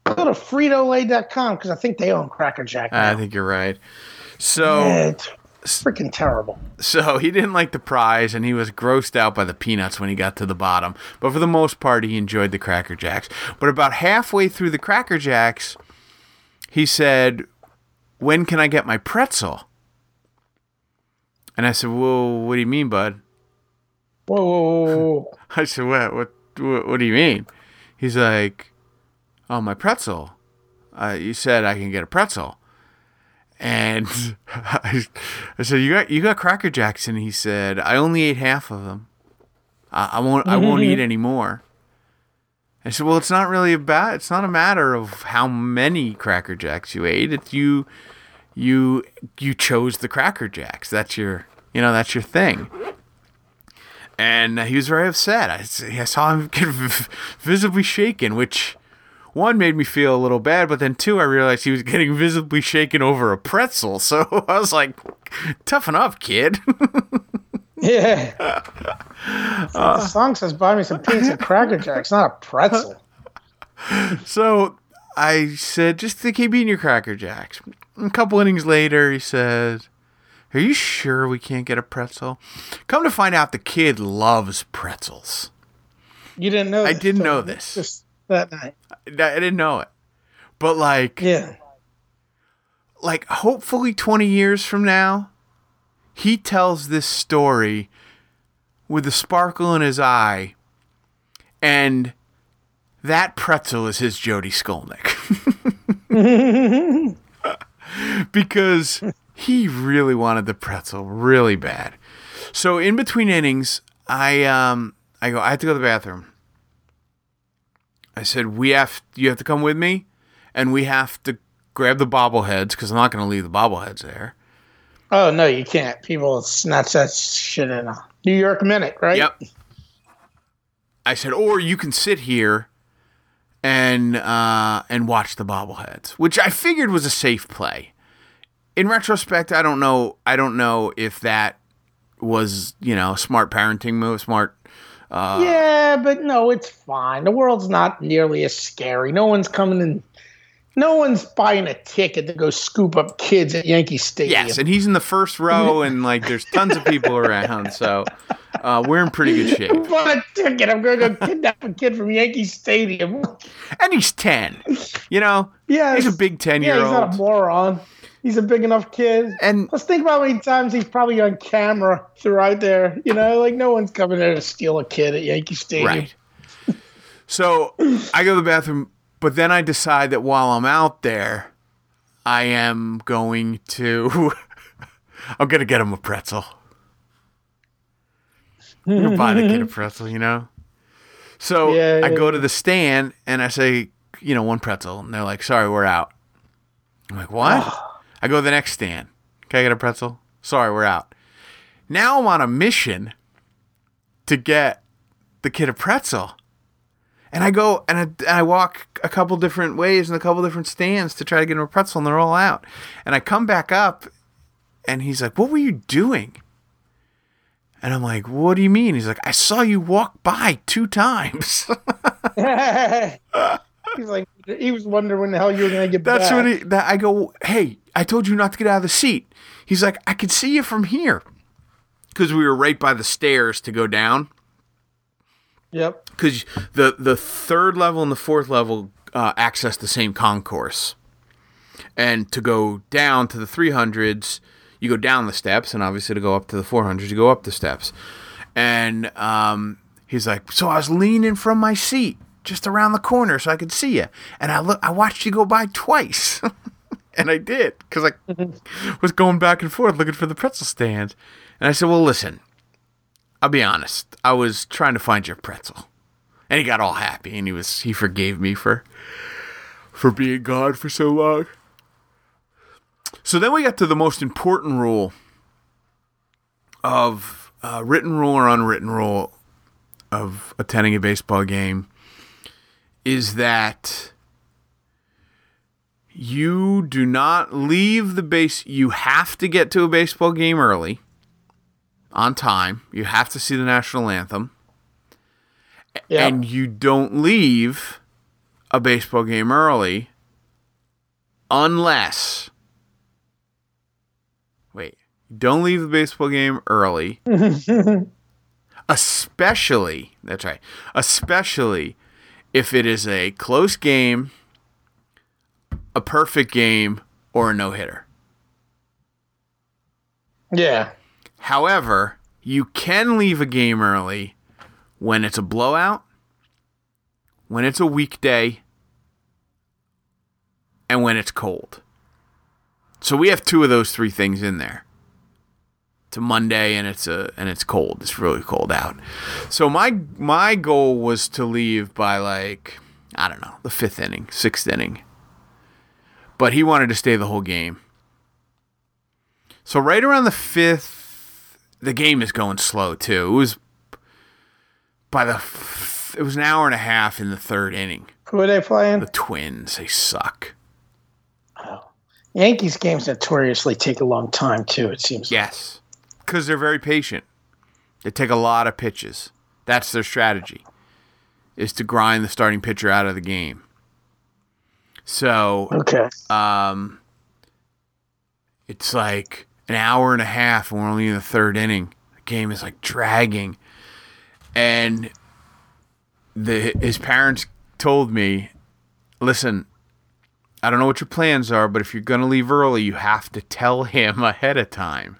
go to FritoLay.com because I think they own Cracker Jack. I think you're right. So. yeah, it's freaking terrible. So he didn't like the prize and he was grossed out by the peanuts when he got to the bottom. But for the most part, he enjoyed the Cracker Jacks. But about halfway through the Cracker Jacks, he said, When can I get my pretzel? And I said, Whoa, what do you mean, bud? Whoa, whoa, whoa, whoa. I said, What, what, what, what do you mean? He's like, Oh, my pretzel. Uh, you said I can get a pretzel. And I, I said, "You got you got Cracker Jacks?" And he said, "I only ate half of them. I, I won't I won't eat any more." I said, "Well, it's not really about. It's not a matter of how many Cracker Jacks you ate. It's you you you chose the Cracker Jacks. That's your you know that's your thing." And he was very upset. I saw him get visibly shaken, which one made me feel a little bad, but then two, I realized he was getting visibly shaken over a pretzel. So I was like, toughen up, kid. Yeah. the song says, "Buy me some and Cracker Jacks, not a pretzel." so I said, just to keep eating your Cracker Jacks. A couple innings later, he says, Are you sure we can't get a pretzel? Come to find out, the kid loves pretzels. You didn't know. I didn't till know this. Just that night. I I didn't know it. But like, Yeah. like hopefully 20 years from now he tells this story with a sparkle in his eye and that pretzel is his Jody Skolnick. because he really wanted the pretzel really bad. So in between innings, I um I go I have to go to the bathroom. I said we have you have to come with me, and we have to grab the bobbleheads because I'm not going to leave the bobbleheads there. Oh no, you can't. People snatch that shit in a New York minute, right? Yep. I said, or you can sit here and uh, and watch the bobbleheads, which I figured was a safe play. In retrospect, I don't know. I don't know if that was you know a smart parenting move, smart. Uh, yeah, but no, it's fine. The world's not nearly as scary. No one's coming in. No one's buying a ticket to go scoop up kids at Yankee Stadium. Yes, and he's in the first row, and like there's tons of people around, so uh, we're in pretty good shape. A ticket. I'm going to go kidnap a kid from Yankee Stadium. And he's ten. You know, Yeah, he's a big ten year old. Yeah, he's not a moron. He's a big enough kid. And Let's think about how many times he's probably on camera throughout there. You know, like no one's coming there to steal a kid at Yankee Stadium. Right. So I go to the bathroom, but then I decide that while I'm out there, I am going to. I'm gonna get him a pretzel. I'm gonna buy the kid a pretzel, you know. So Yeah, I yeah, go to the stand and I say, you know, one pretzel, and they're like, "Sorry, we're out." I'm like, "What?" I go to the next stand. Can I get a pretzel? Sorry, we're out. Now I'm on a mission to get the kid a pretzel. And I go and I, and I walk a couple different ways and a couple different stands to try to get him a pretzel, and they're all out. And I come back up, and he's like, "What were you doing?" And I'm like, "What do you mean?" He's like, "I saw you walk by two times." he's like, he was wondering when the hell you were going to get That's back. That's what he. That I go. Hey, I told you not to get out of the seat. He's like, I could see you from here, because we were right by the stairs to go down. Yep. because the the third level and the fourth level uh, access the same concourse, and to go down to the three hundreds, you go down the steps, and obviously to go up to the four hundreds, you go up the steps. And um, he's like, so I was leaning from my seat just around the corner so I could see you, and I look, I watched you go by twice. And I did because I was going back and forth looking for the pretzel stand. And I said, Well, listen, I'll be honest. I was trying to find your pretzel. And he got all happy and he was he forgave me for for being gone for so long. So then we got to the most important rule of uh, written rule or unwritten rule of attending a baseball game is that you do not leave the base you have to get to a baseball game early on time. You have to see the national anthem. Yep. And you don't leave a baseball game early unless wait, don't leave the baseball game early. especially, that's right. Especially if it is a close game, a perfect game, or a no-hitter. yeah. However, you can leave a game early when it's a blowout, when it's a weekday, and when it's cold. So we have two of those three things in there. It's a Monday and it's a and it's cold. It's really cold out. So my my goal was to leave by like I don't know, the 5th inning, 6th inning. But he wanted to stay the whole game. So right around the 5th the game is going slow too. It was by the it was an hour and a half in the third inning. Who are they playing? The Twins, they suck. Oh. Yankees games notoriously take a long time too. It seems. Yes, because they're very patient. They take a lot of pitches. That's their strategy, is to grind the starting pitcher out of the game. So Okay. um, it's like an hour and a half, and we're only in the third inning. The game is like dragging, and the his parents told me, "Listen, I don't know what your plans are, but if you're gonna leave early, you have to tell him ahead of time."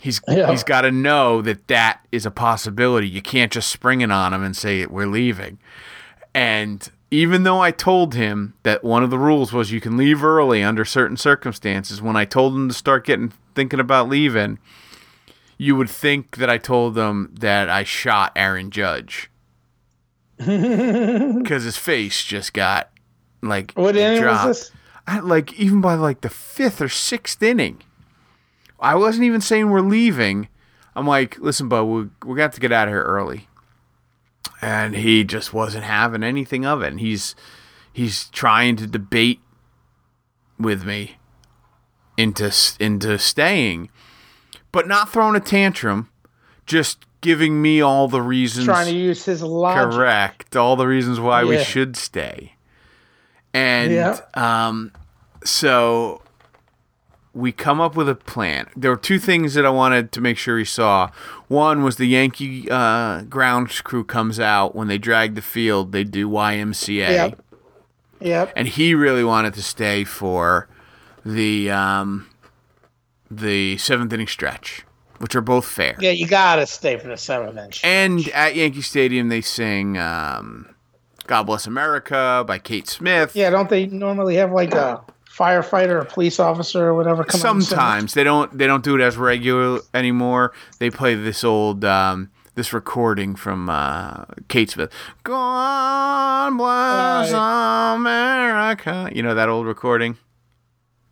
He's Yeah. he's got to know that that is a possibility. You can't just spring it on him and say we're leaving. And even though I told him that one of the rules was you can leave early under certain circumstances, when I told him to start getting thinking about leaving, you would think that I told him that I shot Aaron Judge because his face just got like What inning dropped. was this? I, like even by like the fifth or sixth inning, I wasn't even saying we're leaving. I'm like, listen, bud, we we got to get out of here early, and he just wasn't having anything of it. And he's he's trying to debate with me into into staying, but not throwing a tantrum, just giving me all the reasons. Trying to use his logic. Correct. All the reasons why we should stay. And Yeah. um, so we come up with a plan. There were two things that I wanted to make sure he saw. One was the Yankee uh, grounds crew comes out when they drag the field. They do YMCA, Yep. Yep. and he really wanted to stay for the um, the seventh inning stretch, which are both fair. Yeah, you gotta stay for the seventh inch. And at Yankee Stadium, they sing um, "God Bless America" by Kate Smith. Yeah, don't they normally have like a firefighter or police officer or whatever come out and sing? Sometimes they don't they don't do it as regular anymore. They play this old um, this recording from uh, Kate Smith. God bless America. You know that old recording?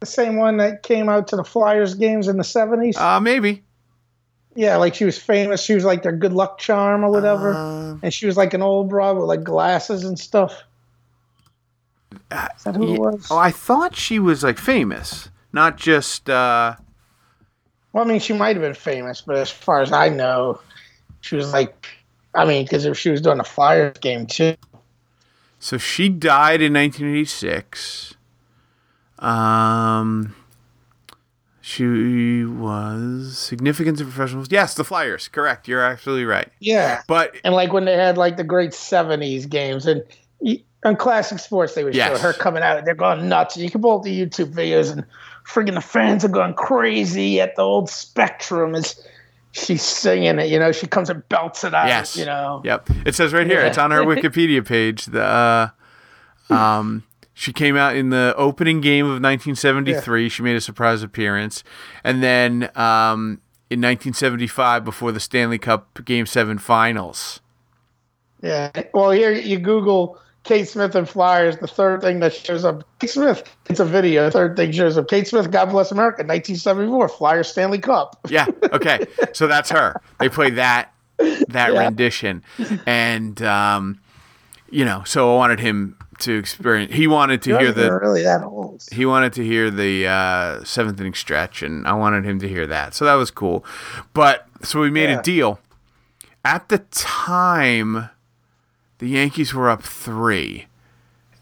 the same one that came out to the Flyers games in the seventies. Uh, maybe. yeah, like she was famous. She was like their good luck charm or whatever, Uh, and she was like an old broad with like glasses and stuff. Is that who it was? oh, I thought she was like famous, not just. Uh, Well, I mean, she might have been famous, but as far as I know, she was like, I mean, because if she was doing a Flyers game too. So she died in 1986. Um, she was significance of professional. Yes, the Flyers. Correct. You're absolutely right. Yeah, But and like when they had like the great '70s games and. y- On classic sports, they would Yes. show her coming out. They're going nuts. You can pull up the YouTube videos, and friggin' the fans are going crazy at the old Spectrum as she's singing it. You know, she comes and belts it out. Yes. You know, Yep. It says right here. Yeah. It's on her Wikipedia page. The uh, um, she came out in the opening game of 1973. She made a surprise appearance, and then um, in 1975, before the Stanley Cup Game Seven Finals. Yeah. Well, here you Google Kate Smith and Flyers. The third thing that shows up, Kate Smith. It's a video. The third thing shows up, Kate Smith. God bless America. 1974 Flyers Stanley Cup. Yeah. Okay. so that's her. They play that that Yeah. rendition, and um, you know, so I wanted him to experience. He wanted to You're hear the really that old. he wanted to hear the uh, seventh inning stretch, and I wanted him to hear that. So that was cool. But so we made Yeah. a deal. At the time, the Yankees were up three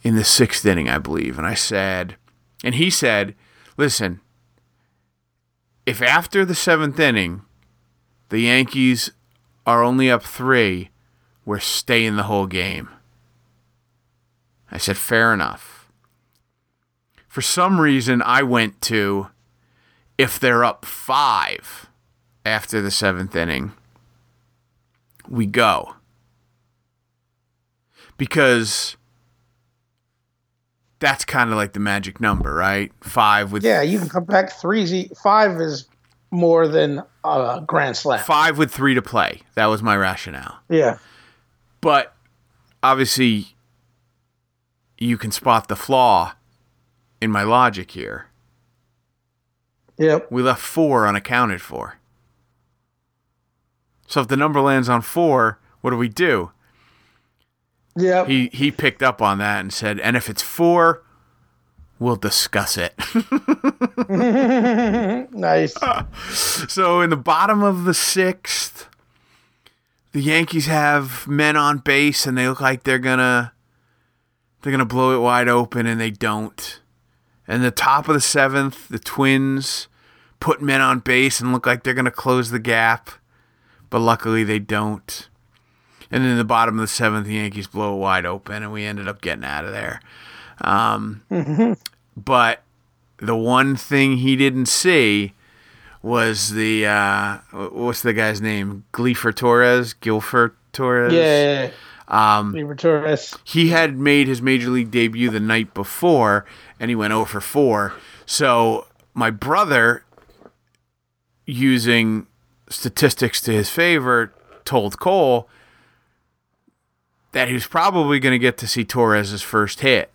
in the sixth inning, I believe, and I said, and he said, "Listen, if after the seventh inning, the Yankees are only up three, we're staying the whole game." I said, "Fair enough." For some reason, I went to if they're up five after the seventh inning, we go. Because that's kind of like the magic number, right? Five with Yeah, you can come back three. Z- Five is more than a grand slam. five with three to play. That was my rationale. Yeah. But obviously, you can spot the flaw in my logic here. Yep. we left four unaccounted for. So if the number lands on four, what do we do? Yep. He he picked up on that and said, and if it's four, we'll discuss it. nice. so in the bottom of the sixth, the Yankees have men on base and they look like they're gonna they're gonna blow it wide open and they don't. And the top of the seventh, the Twins put men on base and look like they're gonna close the gap, but luckily they don't. And then in the bottom of the seventh, the Yankees blow it wide open, and we ended up getting out of there. Um, But the one thing he didn't see was the uh, what's the guy's name? Gleefer Torres, Gilfer Torres. Yeah, Um, Torres. he had made his major league debut the night before and he went 0 for 4. So my brother, using statistics to his favor, told Cole that he was probably going to get to see Torres's first hit.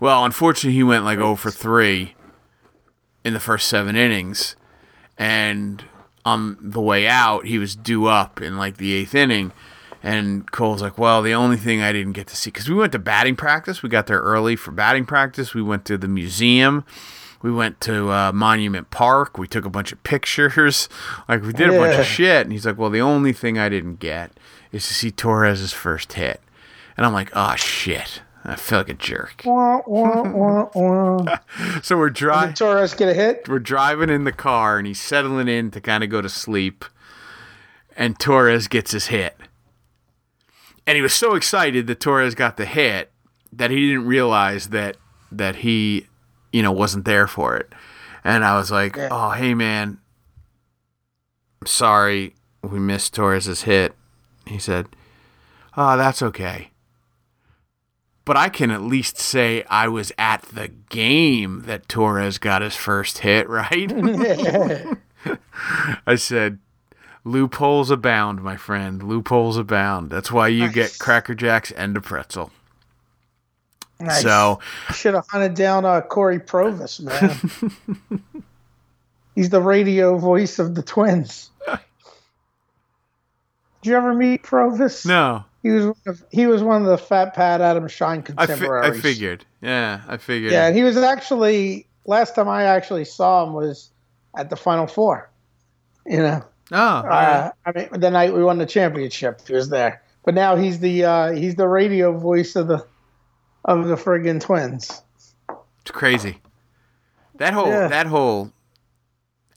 Well, unfortunately, he went like 0 for 3 in the first seven innings. And on the way out, he was due up in like the eighth inning. And Cole's like, well, the only thing I didn't get to see, because we went to batting practice. We got there early for batting practice. We went to the museum. We went to uh, Monument Park. We took a bunch of pictures. Like, we did a bunch of shit. And he's like, well, the only thing I didn't get is to see Torres's first hit. And I'm like, oh, shit. I feel like a jerk. Wah, wah, wah, wah. So we're driving. Did Torres get a hit? we're driving in the car and he's settling in to kind of go to sleep and Torres gets his hit. And he was so excited that Torres got the hit that he didn't realize that that he, you know, wasn't there for it. And I was like, Yeah. "Oh, hey man, I'm sorry we missed Torres's hit." He said, "Oh, that's okay." But I can at least say I was at the game that Torres got his first hit, right? I said, loopholes abound, my friend. Loopholes abound. That's why you get Nice. Cracker Jacks and a pretzel. Nice. So, should have hunted down uh, Cory Provus, man. He's the radio voice of the Twins. Did you ever meet Provus? no, He was one of, he was one of the Fat Pat Adam Schein I, fi- contemporaries. I figured. Yeah, I figured. Yeah, and he was actually last time I actually saw him was at the Final Four. You know, Oh, uh, I mean the night we won the championship, he was there. But now he's the uh, he's the radio voice of the of the friggin' Twins. it's crazy. That whole Yeah. that whole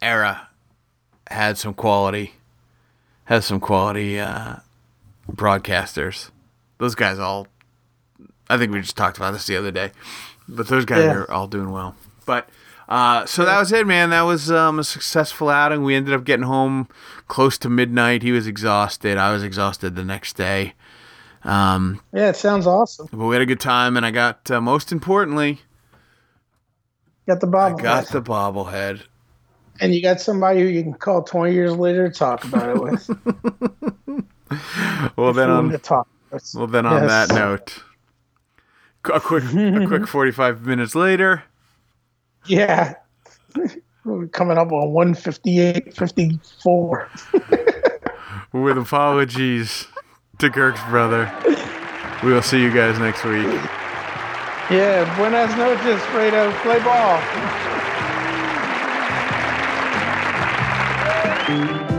era had some quality. Has some quality uh, broadcasters. Those guys all. I think we just talked about this the other day, but those guys Yeah. are all doing well. But uh, so that was it, man. That was um, a successful outing. We ended up getting home close to midnight. He was exhausted. I was exhausted the next day. Um, Yeah, it sounds awesome. but we had a good time, and I got uh, most importantly, Got the I bobblehead. got the bobblehead. And you got somebody who you can call 20 years later to talk about it with. Well, then on well then on Yes. that note, a quick a quick forty five minutes later. Yeah. We're coming up on 158, 54. With apologies to Kirk's brother. We will see you guys next week. Yeah, buenas noches, Fredo. Play ball. Thank you.